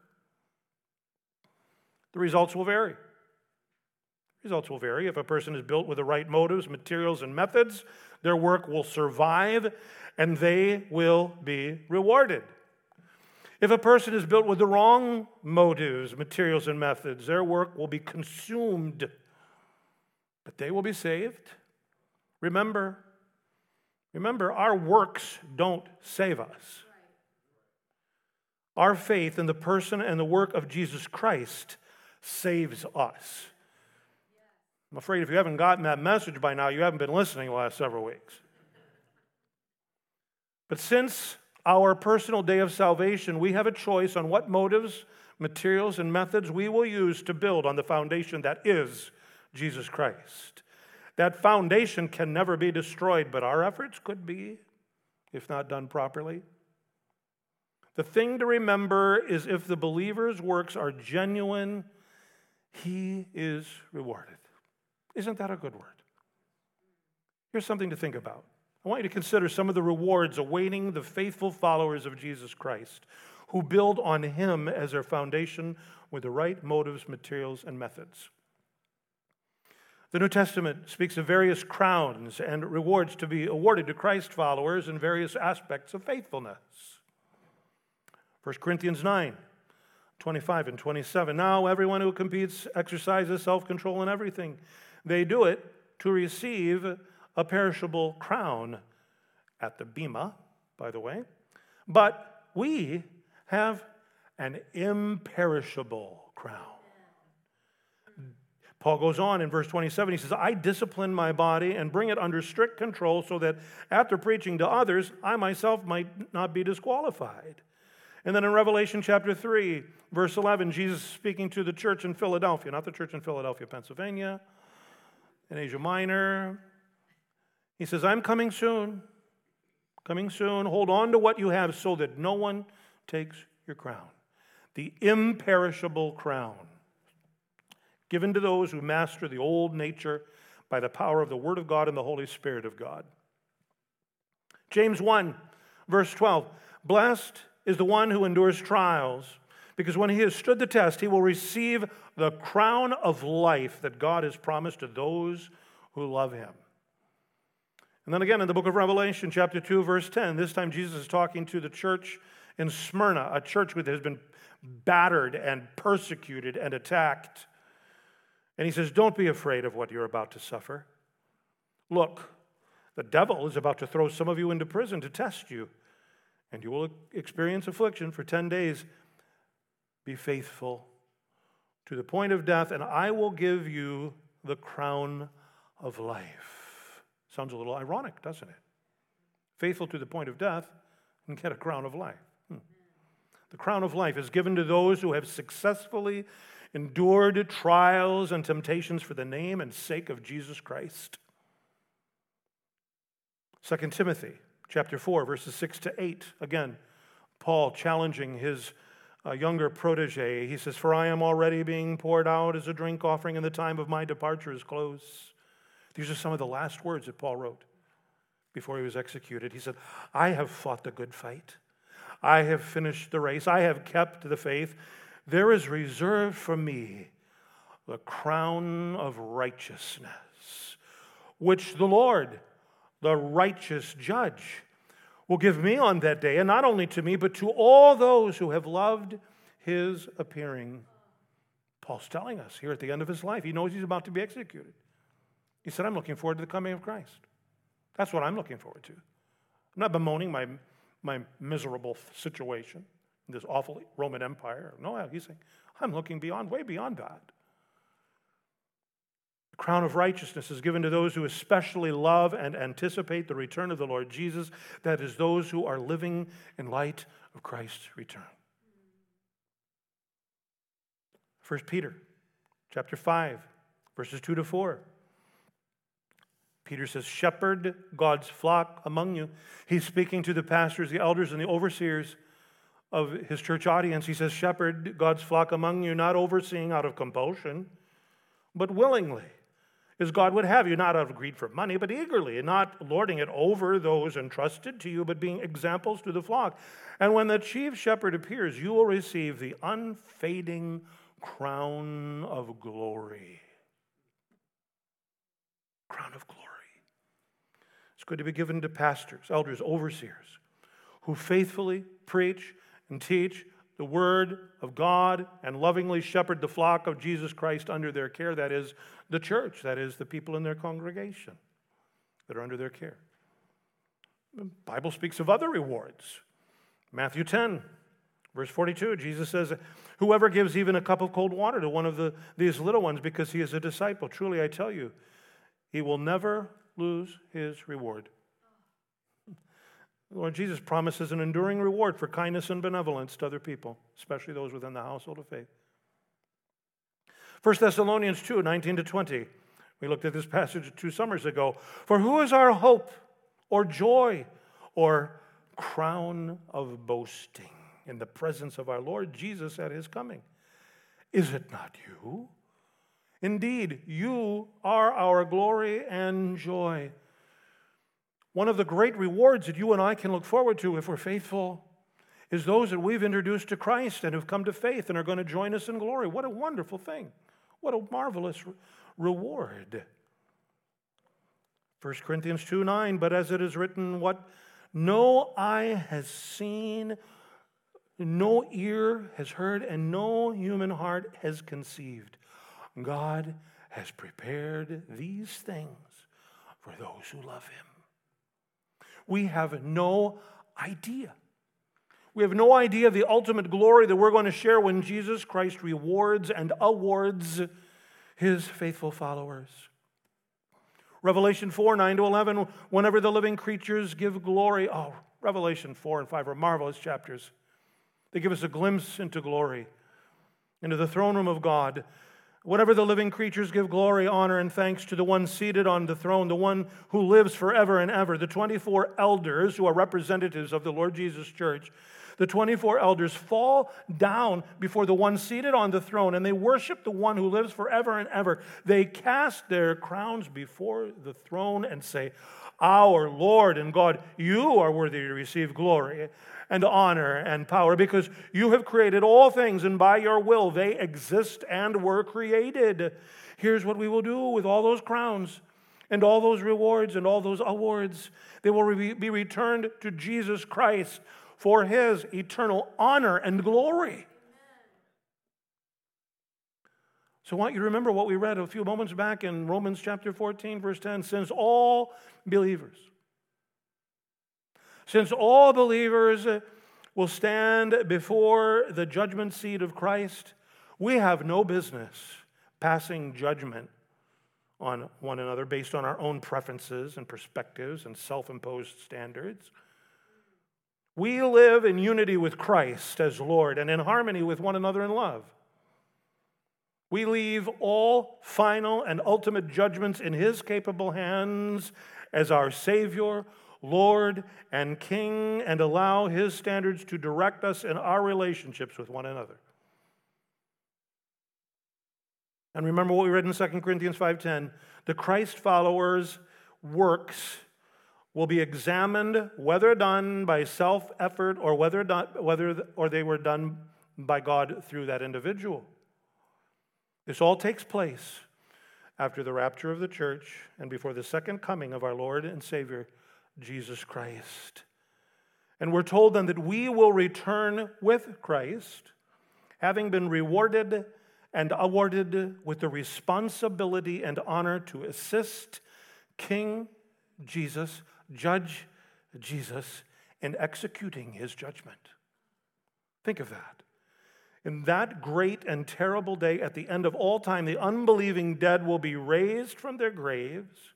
The results will vary. Results will vary. If a person is built with the right motives, materials, and methods, their work will survive and they will be rewarded. If a person is built with the wrong motives, materials, and methods, their work will be consumed, but they will be saved. Remember, Remember, our works don't save us. Our faith in the person and the work of Jesus Christ saves us. I'm afraid if you haven't gotten that message by now, you haven't been listening the last several weeks. But since our personal day of salvation, we have a choice on what motives, materials, and methods we will use to build on the foundation that is Jesus Christ. That foundation can never be destroyed, but our efforts could be if not done properly. The thing to remember is if the believer's works are genuine, he is rewarded. Isn't that a good word? Here's something to think about. I want you to consider some of the rewards awaiting the faithful followers of Jesus Christ who build on him as their foundation with the right motives, materials, and methods. The New Testament speaks of various crowns and rewards to be awarded to Christ followers in various aspects of faithfulness. 1 Corinthians 9, 25 and 27. Now, everyone who competes exercises self control in everything. They do it to receive a perishable crown at the Bema, by the way. But we have an imperishable crown. Paul goes on in verse 27. He says, I discipline my body and bring it under strict control so that after preaching to others, I myself might not be disqualified. And then in Revelation chapter 3, verse 11, Jesus speaking to the church in Philadelphia, not the church in Philadelphia, Pennsylvania, in Asia Minor. He says, I'm coming soon, coming soon. Hold on to what you have so that no one takes your crown. The imperishable crown given to those who master the old nature by the power of the Word of God and the Holy Spirit of God. James 1, verse 12 Blessed is the one who endures trials, because when he has stood the test, he will receive the crown of life that God has promised to those who love him. And then again in the book of Revelation, chapter 2, verse 10, this time Jesus is talking to the church in Smyrna, a church that has been battered and persecuted and attacked. And he says, Don't be afraid of what you're about to suffer. Look, the devil is about to throw some of you into prison to test you and you will experience affliction for 10 days. Be faithful to the point of death, and I will give you the crown of life. Sounds a little ironic, doesn't it? Faithful to the point of death and get a crown of life. Hmm. The crown of life is given to those who have successfully endured trials and temptations for the name and sake of Jesus Christ. 2 Timothy chapter 4, verses 6 to 8. Again, Paul challenging his uh, younger protege. He says, For I am already being poured out as a drink offering, and the time of my departure is close. These are some of the last words that Paul wrote before he was executed. He said, I have fought the good fight. I have finished the race. I have kept the faith. There is reserved for me the crown of righteousness, which the Lord, the righteous judge, will give me on that day, and not only to me, but to all those who have loved his appearing. Paul's telling us here at the end of his life, he knows he's about to be executed. He said, I'm looking forward to the coming of Christ. That's what I'm looking forward to. I'm not bemoaning my, my miserable situation in this awful Roman Empire. No, he's saying, I'm looking beyond, way beyond that. The crown of righteousness is given to those who especially love and anticipate the return of the Lord Jesus, that is, those who are living in light of Christ's return. 1 Peter chapter 5, verses 2 to 4. Peter says, Shepherd God's flock among you. He's speaking to the pastors, the elders, and the overseers of his church audience. He says, Shepherd God's flock among you, not overseeing out of compulsion, but willingly as God would have you, not out of greed for money, but eagerly, not lording it over those entrusted to you, but being examples to the flock. And when the chief shepherd appears, you will receive the unfading crown of glory. Crown of glory. It's going to be given to pastors, elders, overseers who faithfully preach and teach the word of God and lovingly shepherd the flock of Jesus Christ under their care. That is the church, that is the people in their congregation that are under their care. The Bible speaks of other rewards. Matthew 10, verse 42, Jesus says, Whoever gives even a cup of cold water to one of the, these little ones because he is a disciple, truly I tell you, he will never lose his reward. Lord Jesus promises an enduring reward for kindness and benevolence to other people, especially those within the household of faith. 1 Thessalonians 2 19 to 20. We looked at this passage two summers ago. For who is our hope or joy or crown of boasting in the presence of our Lord Jesus at his coming? Is it not you? Indeed, you are our glory and joy. One of the great rewards that you and I can look forward to if we're faithful is those that we've introduced to Christ and have come to faith and are going to join us in glory. What a wonderful thing. What a marvelous reward. 1 Corinthians 2 9, but as it is written, what no eye has seen, no ear has heard, and no human heart has conceived. God has prepared these things for those who love Him. We have no idea. We have no idea of the ultimate glory that we're going to share when Jesus Christ rewards and awards his faithful followers. Revelation 4 9 to 11, whenever the living creatures give glory. Oh, Revelation 4 and 5 are marvelous chapters. They give us a glimpse into glory, into the throne room of God. Whenever the living creatures give glory, honor, and thanks to the one seated on the throne, the one who lives forever and ever, the 24 elders who are representatives of the Lord Jesus Church, the 24 elders fall down before the one seated on the throne and they worship the one who lives forever and ever. They cast their crowns before the throne and say, Our Lord and God, you are worthy to receive glory and honor and power because you have created all things and by your will they exist and were created. Here's what we will do with all those crowns and all those rewards and all those awards. They will be returned to Jesus Christ for his eternal honor and glory. So I want you to remember what we read a few moments back in Romans chapter 14, verse 10. Since all believers, since all believers will stand before the judgment seat of Christ, we have no business passing judgment on one another based on our own preferences and perspectives and self imposed standards. We live in unity with Christ as Lord and in harmony with one another in love. We leave all final and ultimate judgments in His capable hands as our Savior, Lord, and King, and allow His standards to direct us in our relationships with one another. And remember what we read in 2 Corinthians 5:10, the Christ followers' works will be examined whether done by self effort or whether, done, whether or they were done by God through that individual. This all takes place after the rapture of the church and before the second coming of our Lord and Savior, Jesus Christ. And we're told then that we will return with Christ, having been rewarded and awarded with the responsibility and honor to assist King Jesus judge Jesus in executing his judgment. Think of that. In that great and terrible day at the end of all time, the unbelieving dead will be raised from their graves,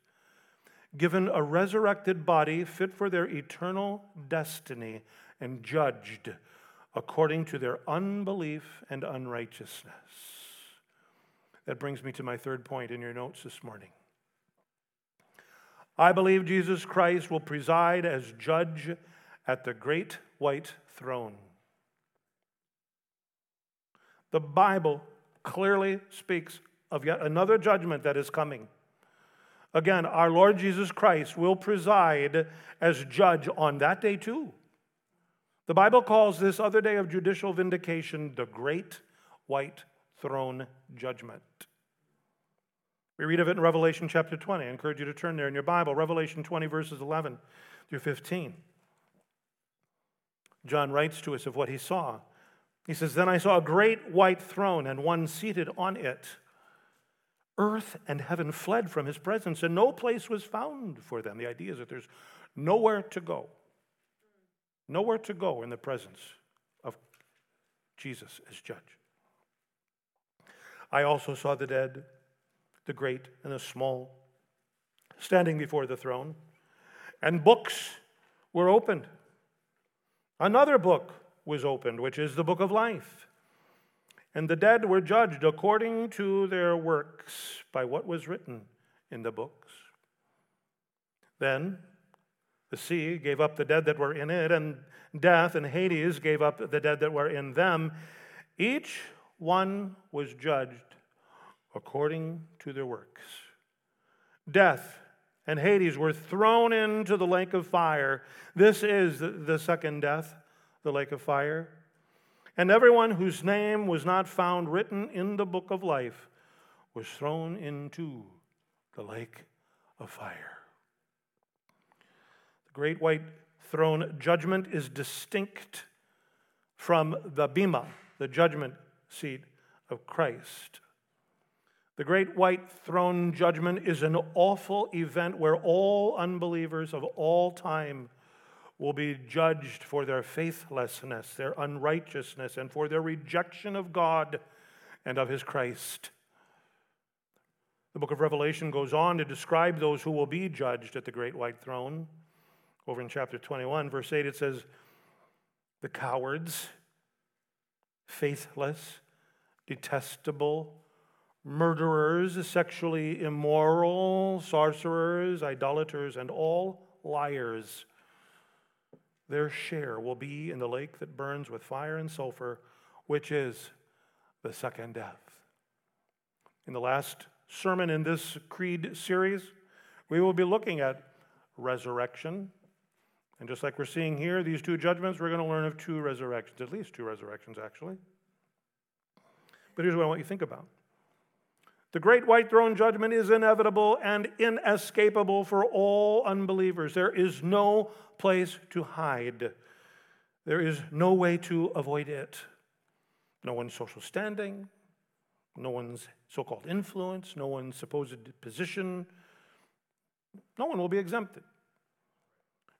given a resurrected body fit for their eternal destiny, and judged according to their unbelief and unrighteousness. That brings me to my third point in your notes this morning. I believe Jesus Christ will preside as judge at the great white throne. The Bible clearly speaks of yet another judgment that is coming. Again, our Lord Jesus Christ will preside as judge on that day too. The Bible calls this other day of judicial vindication the great white throne judgment. We read of it in Revelation chapter 20. I encourage you to turn there in your Bible, Revelation 20, verses 11 through 15. John writes to us of what he saw. He says, Then I saw a great white throne and one seated on it. Earth and heaven fled from his presence, and no place was found for them. The idea is that there's nowhere to go. Nowhere to go in the presence of Jesus as judge. I also saw the dead, the great and the small, standing before the throne, and books were opened. Another book was opened, which is the book of life. And the dead were judged according to their works by what was written in the books. Then the sea gave up the dead that were in it, and death and Hades gave up the dead that were in them. Each one was judged according to their works. Death and Hades were thrown into the lake of fire. This is the second death, the lake of fire. And everyone whose name was not found written in the book of life was thrown into the lake of fire. The great white throne judgment is distinct from the Bema, the judgment seat of Christ. The great white throne judgment is an awful event where all unbelievers of all time will be judged for their faithlessness, their unrighteousness, and for their rejection of God and of His Christ. The book of Revelation goes on to describe those who will be judged at the great white throne. Over in chapter 21, verse 8, it says, The cowards, faithless, detestable, murderers, sexually immoral, sorcerers, idolaters, and all liars. Their share will be in the lake that burns with fire and sulfur, which is the second death. In the last sermon in this Creed series, we will be looking at resurrection. And just like we're seeing here, these two judgments, we're going to learn of two resurrections, at least two resurrections, actually. But here's what I want you to think about the great white throne judgment is inevitable and inescapable for all unbelievers. There is no place to hide, there is no way to avoid it. No one's social standing, no one's so called influence, no one's supposed position. No one will be exempted.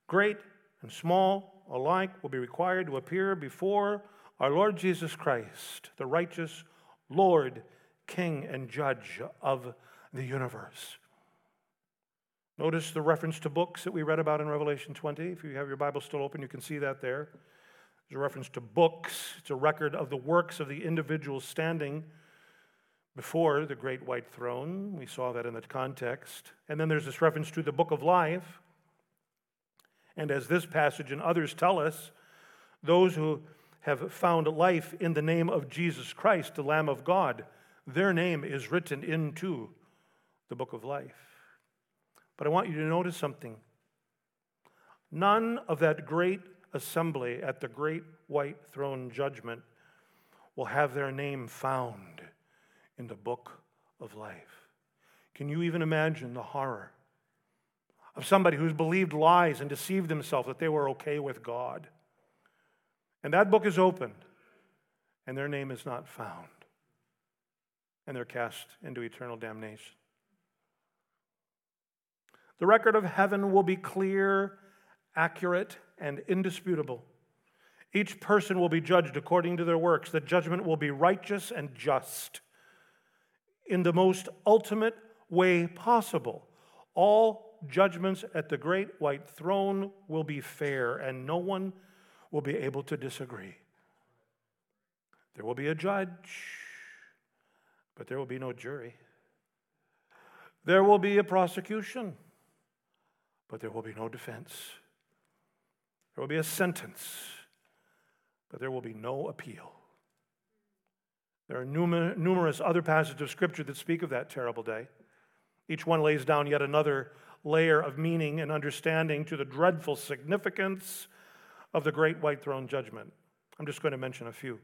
Great and small alike will be required to appear before our Lord Jesus Christ, the righteous Lord king and judge of the universe. Notice the reference to books that we read about in Revelation 20. If you have your Bible still open, you can see that there. There's a reference to books, it's a record of the works of the individuals standing before the great white throne. We saw that in the context. And then there's this reference to the book of life. And as this passage and others tell us, those who have found life in the name of Jesus Christ, the Lamb of God, their name is written into the book of life. But I want you to notice something. None of that great assembly at the great white throne judgment will have their name found in the book of life. Can you even imagine the horror of somebody who's believed lies and deceived themselves that they were okay with God? And that book is opened, and their name is not found and they're cast into eternal damnation. The record of heaven will be clear, accurate, and indisputable. Each person will be judged according to their works. The judgment will be righteous and just in the most ultimate way possible. All judgments at the great white throne will be fair, and no one will be able to disagree. There will be a judge but there will be no jury. There will be a prosecution, but there will be no defense. There will be a sentence, but there will be no appeal. There are numer- numerous other passages of Scripture that speak of that terrible day. Each one lays down yet another layer of meaning and understanding to the dreadful significance of the great white throne judgment. I'm just going to mention a few.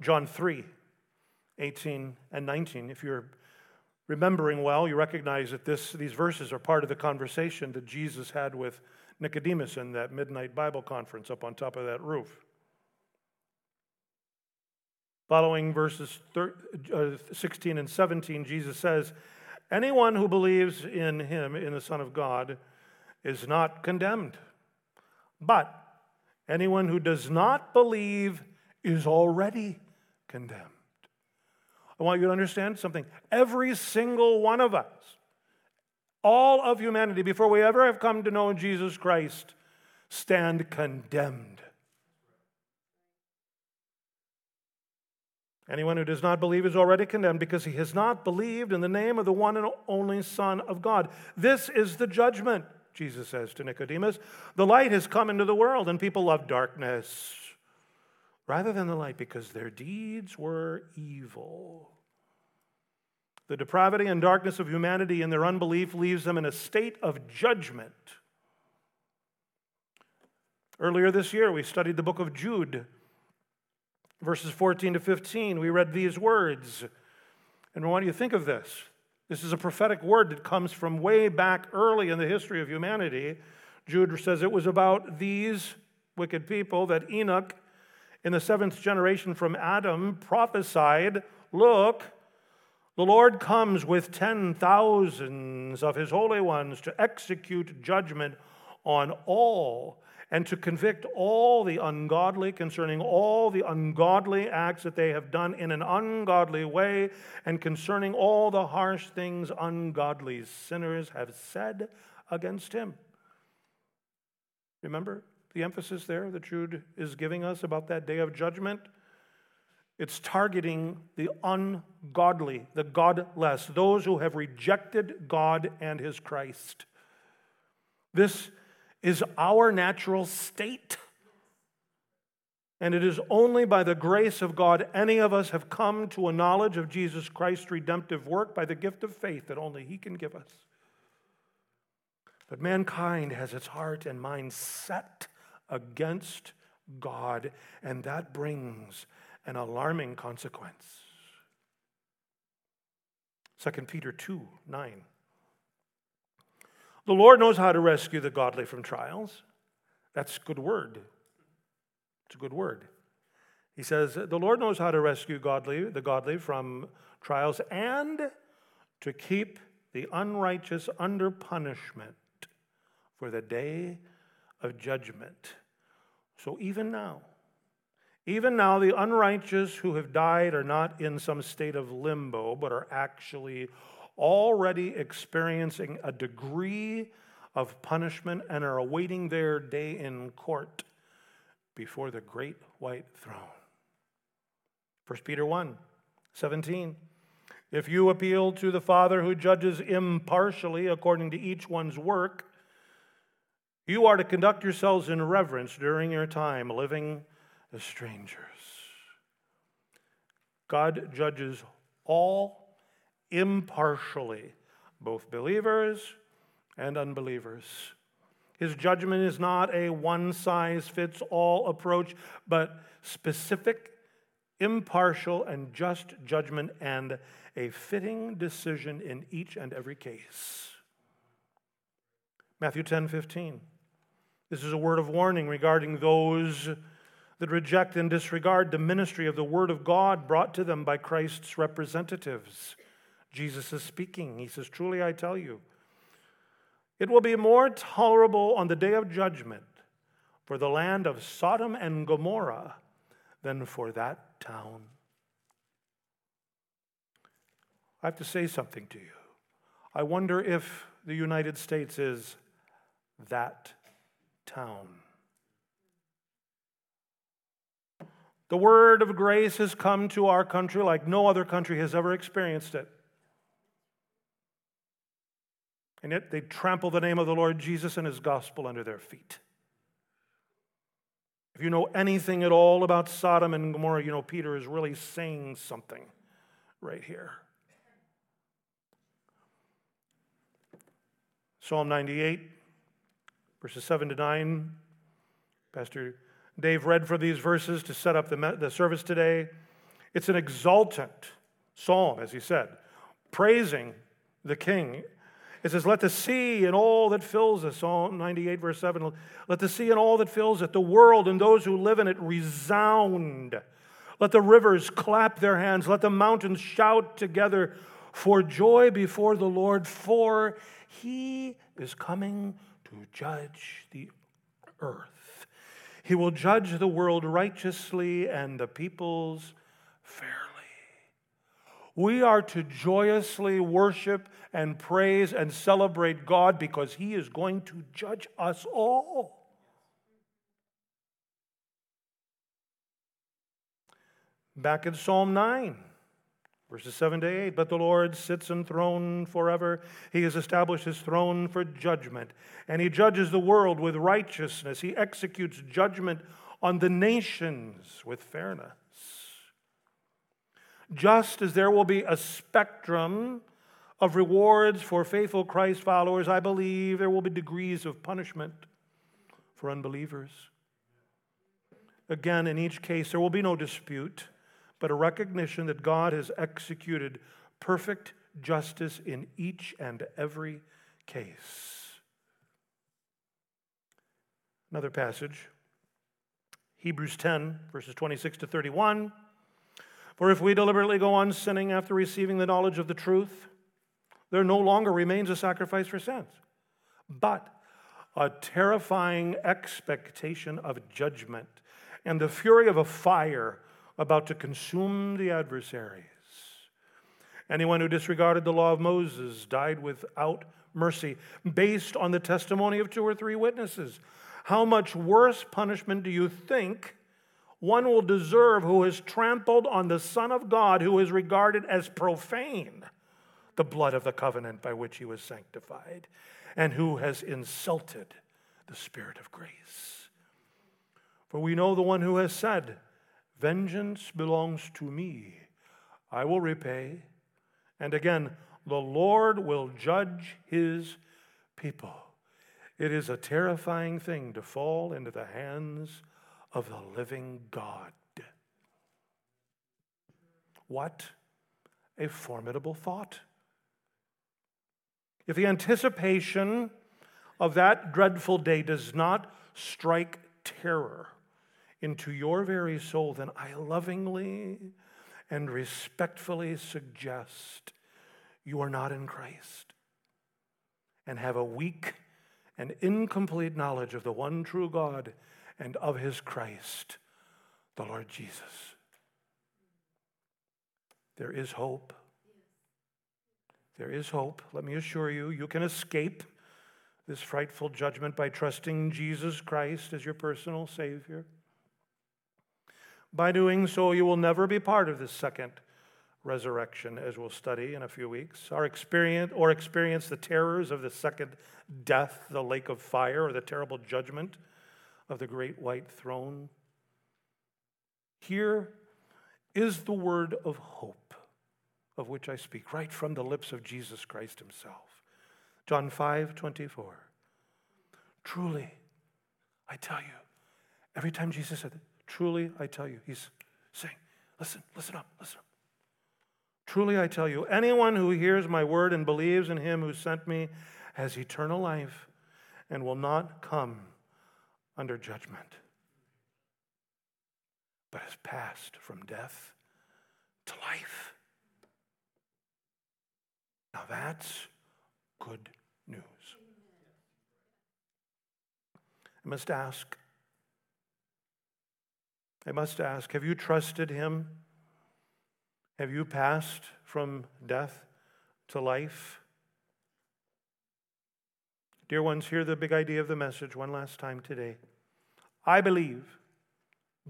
John 3, 18 and 19. If you're remembering well, you recognize that this, these verses are part of the conversation that Jesus had with Nicodemus in that midnight Bible conference up on top of that roof. Following verses uh, 16 and 17, Jesus says, Anyone who believes in him, in the Son of God, is not condemned. But anyone who does not believe is already condemned. I want you to understand something. Every single one of us, all of humanity, before we ever have come to know Jesus Christ, stand condemned. Anyone who does not believe is already condemned because he has not believed in the name of the one and only Son of God. This is the judgment, Jesus says to Nicodemus. The light has come into the world, and people love darkness rather than the light because their deeds were evil. The depravity and darkness of humanity and their unbelief leaves them in a state of judgment. Earlier this year, we studied the book of Jude verses 14 to 15, we read these words. And what do you think of this? This is a prophetic word that comes from way back early in the history of humanity. Jude says it was about these wicked people that Enoch, in the seventh generation from Adam, prophesied Look, the Lord comes with ten thousands of his holy ones to execute judgment on all and to convict all the ungodly concerning all the ungodly acts that they have done in an ungodly way, and concerning all the harsh things ungodly sinners have said against him. Remember the emphasis there that Jude is giving us about that day of judgment? It's targeting the ungodly, the godless, those who have rejected God and his Christ. This is our natural state. And it is only by the grace of God any of us have come to a knowledge of Jesus Christ's redemptive work by the gift of faith that only He can give us. But mankind has its heart and mind set against God, and that brings an alarming consequence. 2 Peter 2 9. The Lord knows how to rescue the godly from trials. That's a good word. It's a good word. He says, The Lord knows how to rescue godly, the godly from trials and to keep the unrighteous under punishment for the day of judgment. So even now, even now, the unrighteous who have died are not in some state of limbo, but are actually already experiencing a degree of punishment and are awaiting their day in court before the great white throne. 1 Peter 1 17. If you appeal to the Father who judges impartially according to each one's work, you are to conduct yourselves in reverence during your time living as strangers. God judges all impartially, both believers and unbelievers. His judgment is not a one size fits all approach, but specific, impartial, and just judgment and a fitting decision in each and every case. Matthew 10 15. This is a word of warning regarding those that reject and disregard the ministry of the Word of God brought to them by Christ's representatives. Jesus is speaking. He says, Truly I tell you, it will be more tolerable on the day of judgment for the land of Sodom and Gomorrah than for that town. I have to say something to you. I wonder if the United States is that town. The word of grace has come to our country like no other country has ever experienced it. And yet they trample the name of the Lord Jesus and his gospel under their feet. If you know anything at all about Sodom and Gomorrah, you know Peter is really saying something right here. Psalm 98, verses 7 to 9. Pastor Dave read for these verses to set up the, the service today. It's an exultant psalm, as he said, praising the king it says, Let the sea and all that fills it, Psalm 98, verse 7, let the sea and all that fills it, the world and those who live in it resound. Let the rivers clap their hands. Let the mountains shout together. for joy before the Lord, for he is coming to judge the earth. He will judge the world righteously and the peoples fairly. We are to joyously worship and praise and celebrate God because He is going to judge us all. Back in Psalm 9, verses 7 to 8. But the Lord sits enthroned forever. He has established his throne for judgment, and he judges the world with righteousness. He executes judgment on the nations with fairness. Just as there will be a spectrum of rewards for faithful Christ followers, I believe there will be degrees of punishment for unbelievers. Again, in each case, there will be no dispute but a recognition that God has executed perfect justice in each and every case. Another passage, Hebrews 10, verses 26 to 31. For if we deliberately go on sinning after receiving the knowledge of the truth, there no longer remains a sacrifice for sins, but a terrifying expectation of judgment and the fury of a fire about to consume the adversaries. Anyone who disregarded the law of Moses died without mercy, based on the testimony of two or three witnesses. How much worse punishment do you think one will deserve who has trampled on the Son of God, who is regarded as profane, the blood of the covenant by which he was sanctified, and who has insulted the Spirit of grace? For we know the one who has said, Vengeance belongs to me. I will repay. And again, the Lord will judge his people. It is a terrifying thing to fall into the hands of the living God. What a formidable thought. If the anticipation of that dreadful day does not strike terror, into your very soul, then I lovingly and respectfully suggest you are not in Christ and have a weak and incomplete knowledge of the one true God and of his Christ, the Lord Jesus. There is hope. There is hope. Let me assure you, you can escape this frightful judgment by trusting Jesus Christ as your personal Savior. By doing so, you will never be part of this second resurrection, as we'll study in a few weeks, or experience, or experience the terrors of the second death, the lake of fire, or the terrible judgment of the great white throne. Here is the word of hope of which I speak, right from the lips of Jesus Christ himself. John 5 24. Truly, I tell you, every time Jesus said Truly, I tell you, he's saying, listen, listen up, listen up. Truly, I tell you, anyone who hears my word and believes in him who sent me has eternal life and will not come under judgment, but has passed from death to life. Now that's good news. I must ask I must ask have you trusted him? Have you passed from death to life? Dear ones, hear the big idea of the message one last time today. I believe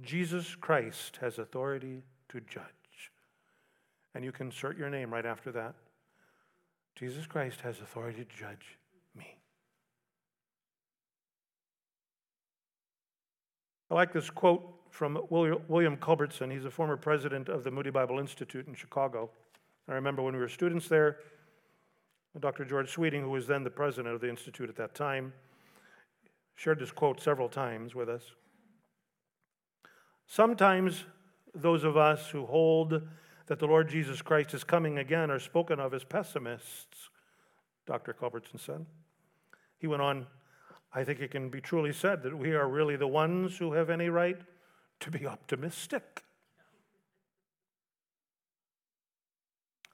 Jesus Christ has authority to judge. And you can insert your name right after that. Jesus Christ has authority to judge me. I like this quote from William Culbertson. He's a former president of the Moody Bible Institute in Chicago. I remember when we were students there, Dr. George Sweeting, who was then the president of the Institute at that time, shared this quote several times with us. Sometimes those of us who hold that the Lord Jesus Christ is coming again are spoken of as pessimists, Dr. Culbertson said. He went on, I think it can be truly said that we are really the ones who have any right to be optimistic.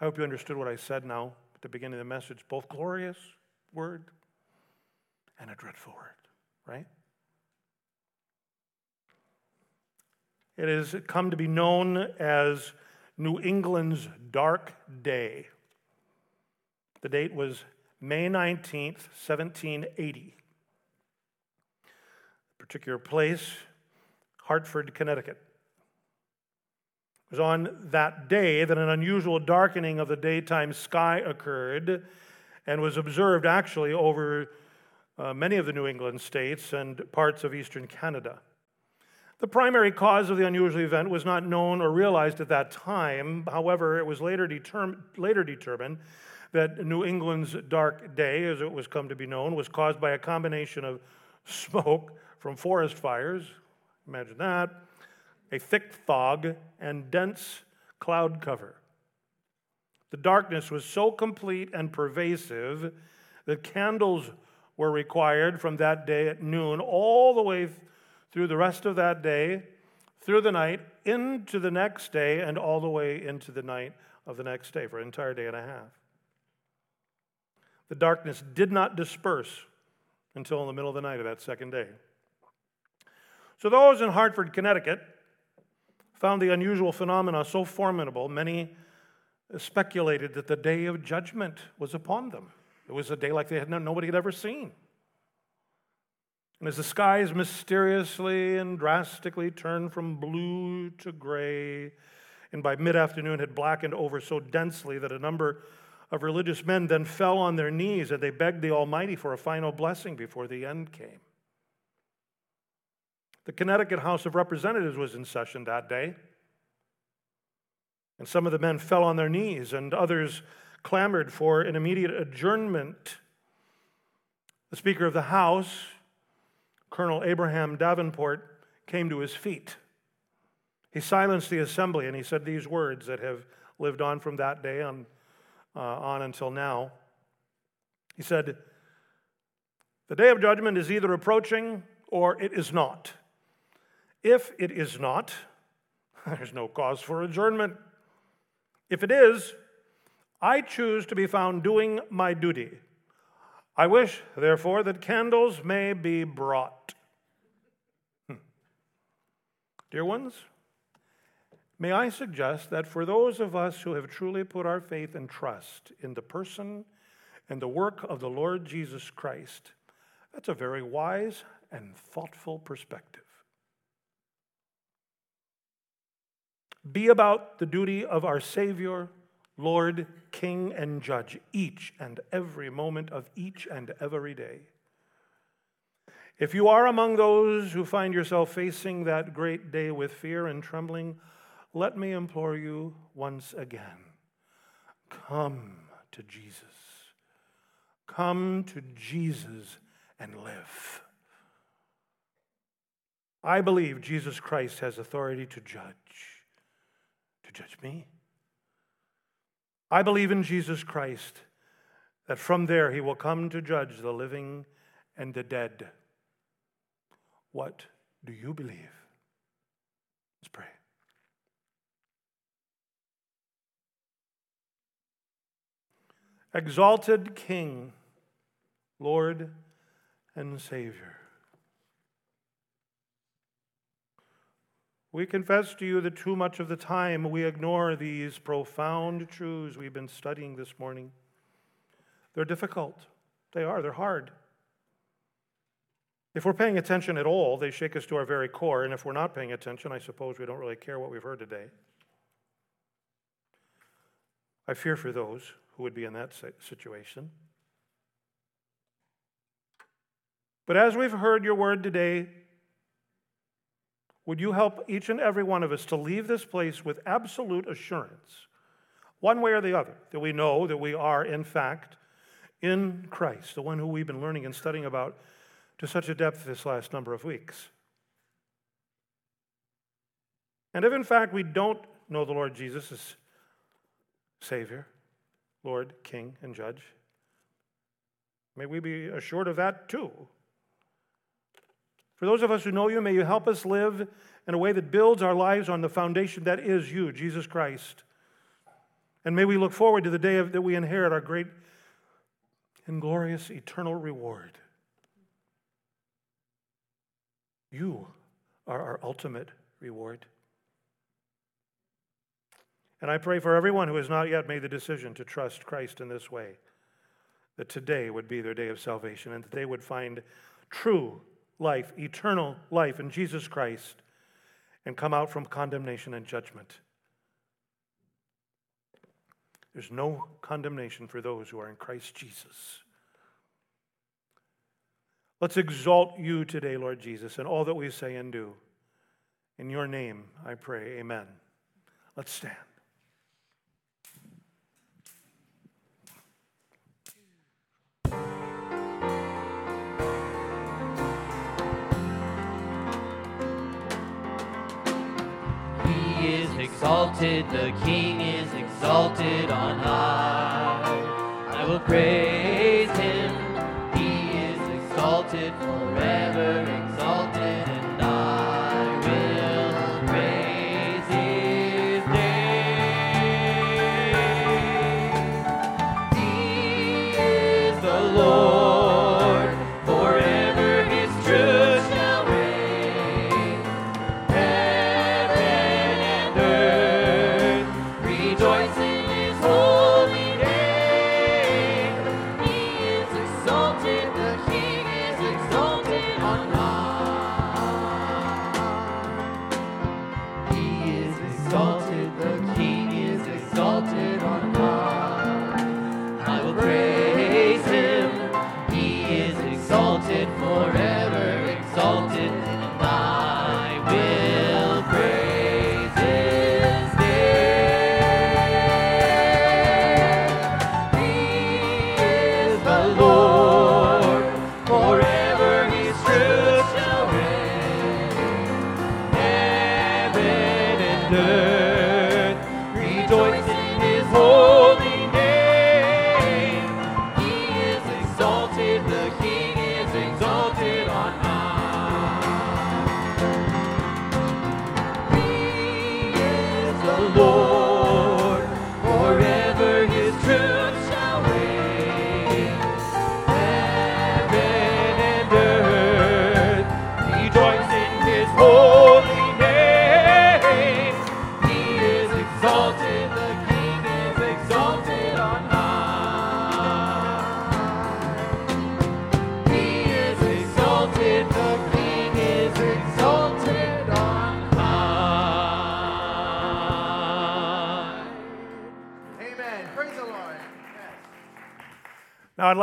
I hope you understood what I said now at the beginning of the message. Both glorious word and a dreadful word, right? It has come to be known as New England's Dark Day. The date was May 19th, 1780. A Particular place, Hartford, Connecticut. It was on that day that an unusual darkening of the daytime sky occurred and was observed actually over uh, many of the New England states and parts of eastern Canada. The primary cause of the unusual event was not known or realized at that time. However, it was later, determ- later determined that New England's dark day, as it was come to be known, was caused by a combination of smoke from forest fires, imagine that, a thick fog, and dense cloud cover. The darkness was so complete and pervasive that candles were required from that day at noon all the way through the rest of that day, through the night, into the next day, and all the way into the night of the next day for an entire day and a half. The darkness did not disperse until in the middle of the night of that second day. So, those in Hartford, Connecticut, found the unusual phenomena so formidable, many speculated that the day of judgment was upon them. It was a day like they had nobody had ever seen. And as the skies mysteriously and drastically turned from blue to gray, and by mid afternoon had blackened over so densely that a number of religious men then fell on their knees and they begged the Almighty for a final blessing before the end came. The Connecticut House of Representatives was in session that day. And some of the men fell on their knees, and others clamored for an immediate adjournment. The Speaker of the House, Colonel Abraham Davenport, came to his feet. He silenced the assembly and he said these words that have lived on from that day on, uh, on until now. He said, The day of judgment is either approaching or it is not. If it is not, there's no cause for adjournment. If it is, I choose to be found doing my duty. I wish, therefore, that candles may be brought. Hmm. Dear ones, may I suggest that for those of us who have truly put our faith and trust in the person and the work of the Lord Jesus Christ, that's a very wise and thoughtful perspective. Be about the duty of our Savior, Lord, King, and Judge each and every moment of each and every day. If you are among those who find yourself facing that great day with fear and trembling, let me implore you once again come to Jesus. Come to Jesus and live. I believe Jesus Christ has authority to judge judge me. I believe in Jesus Christ, that from there he will come to judge the living and the dead. What do you believe? Let's pray. Exalted King, Lord and Savior. We confess to you that too much of the time we ignore these profound truths we've been studying this morning. They're difficult. They are. They're hard. If we're paying attention at all, they shake us to our very core. And if we're not paying attention, I suppose we don't really care what we've heard today. I fear for those who would be in that situation. But as we've heard your word today, would you help each and every one of us to leave this place with absolute assurance, one way or the other, that we know that we are, in fact, in Christ, the one who we've been learning and studying about to such a depth this last number of weeks? And if, in fact, we don't know the Lord Jesus as Savior, Lord, King, and Judge, may we be assured of that too. For those of us who know you, may you help us live in a way that builds our lives on the foundation that is you, Jesus Christ. And may we look forward to the day of, that we inherit our great and glorious eternal reward. You are our ultimate reward. And I pray for everyone who has not yet made the decision to trust Christ in this way, that today would be their day of salvation and that they would find true life, eternal life in Jesus Christ, and come out from condemnation and judgment. There's no condemnation for those who are in Christ Jesus. Let's exalt you today, Lord Jesus, in all that we say and do. In your name, I pray. Amen. Let's stand. Exalted, the King is exalted on high. I will praise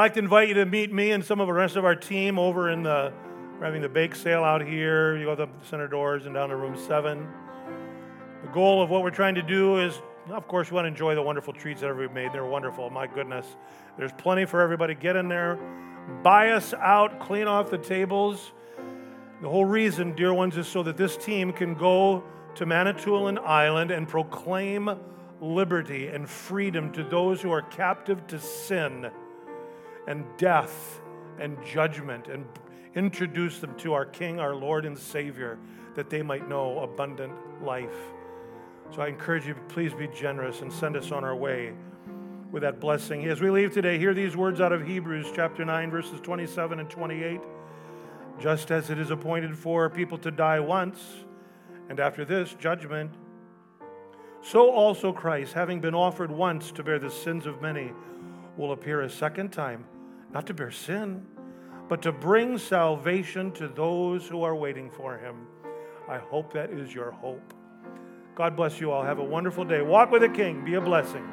like to invite you to meet me and some of the rest of our team over in the, we're having the bake sale out here. You go to the center doors and down to room seven. The goal of what we're trying to do is, of course, we want to enjoy the wonderful treats that we've made. They're wonderful. My goodness. There's plenty for everybody. Get in there, buy us out, clean off the tables. The whole reason, dear ones, is so that this team can go to Manitoulin Island and proclaim liberty and freedom to those who are captive to sin and death and judgment and introduce them to our King, our Lord, and Savior, that they might know abundant life. So I encourage you, please be generous and send us on our way with that blessing. As we leave today, hear these words out of Hebrews chapter 9, verses 27 and 28. Just as it is appointed for people to die once, and after this, judgment, so also Christ, having been offered once to bear the sins of many, will appear a second time, not to bear sin, but to bring salvation to those who are waiting for him. I hope that is your hope. God bless you all. Have a wonderful day. Walk with the King. Be a blessing.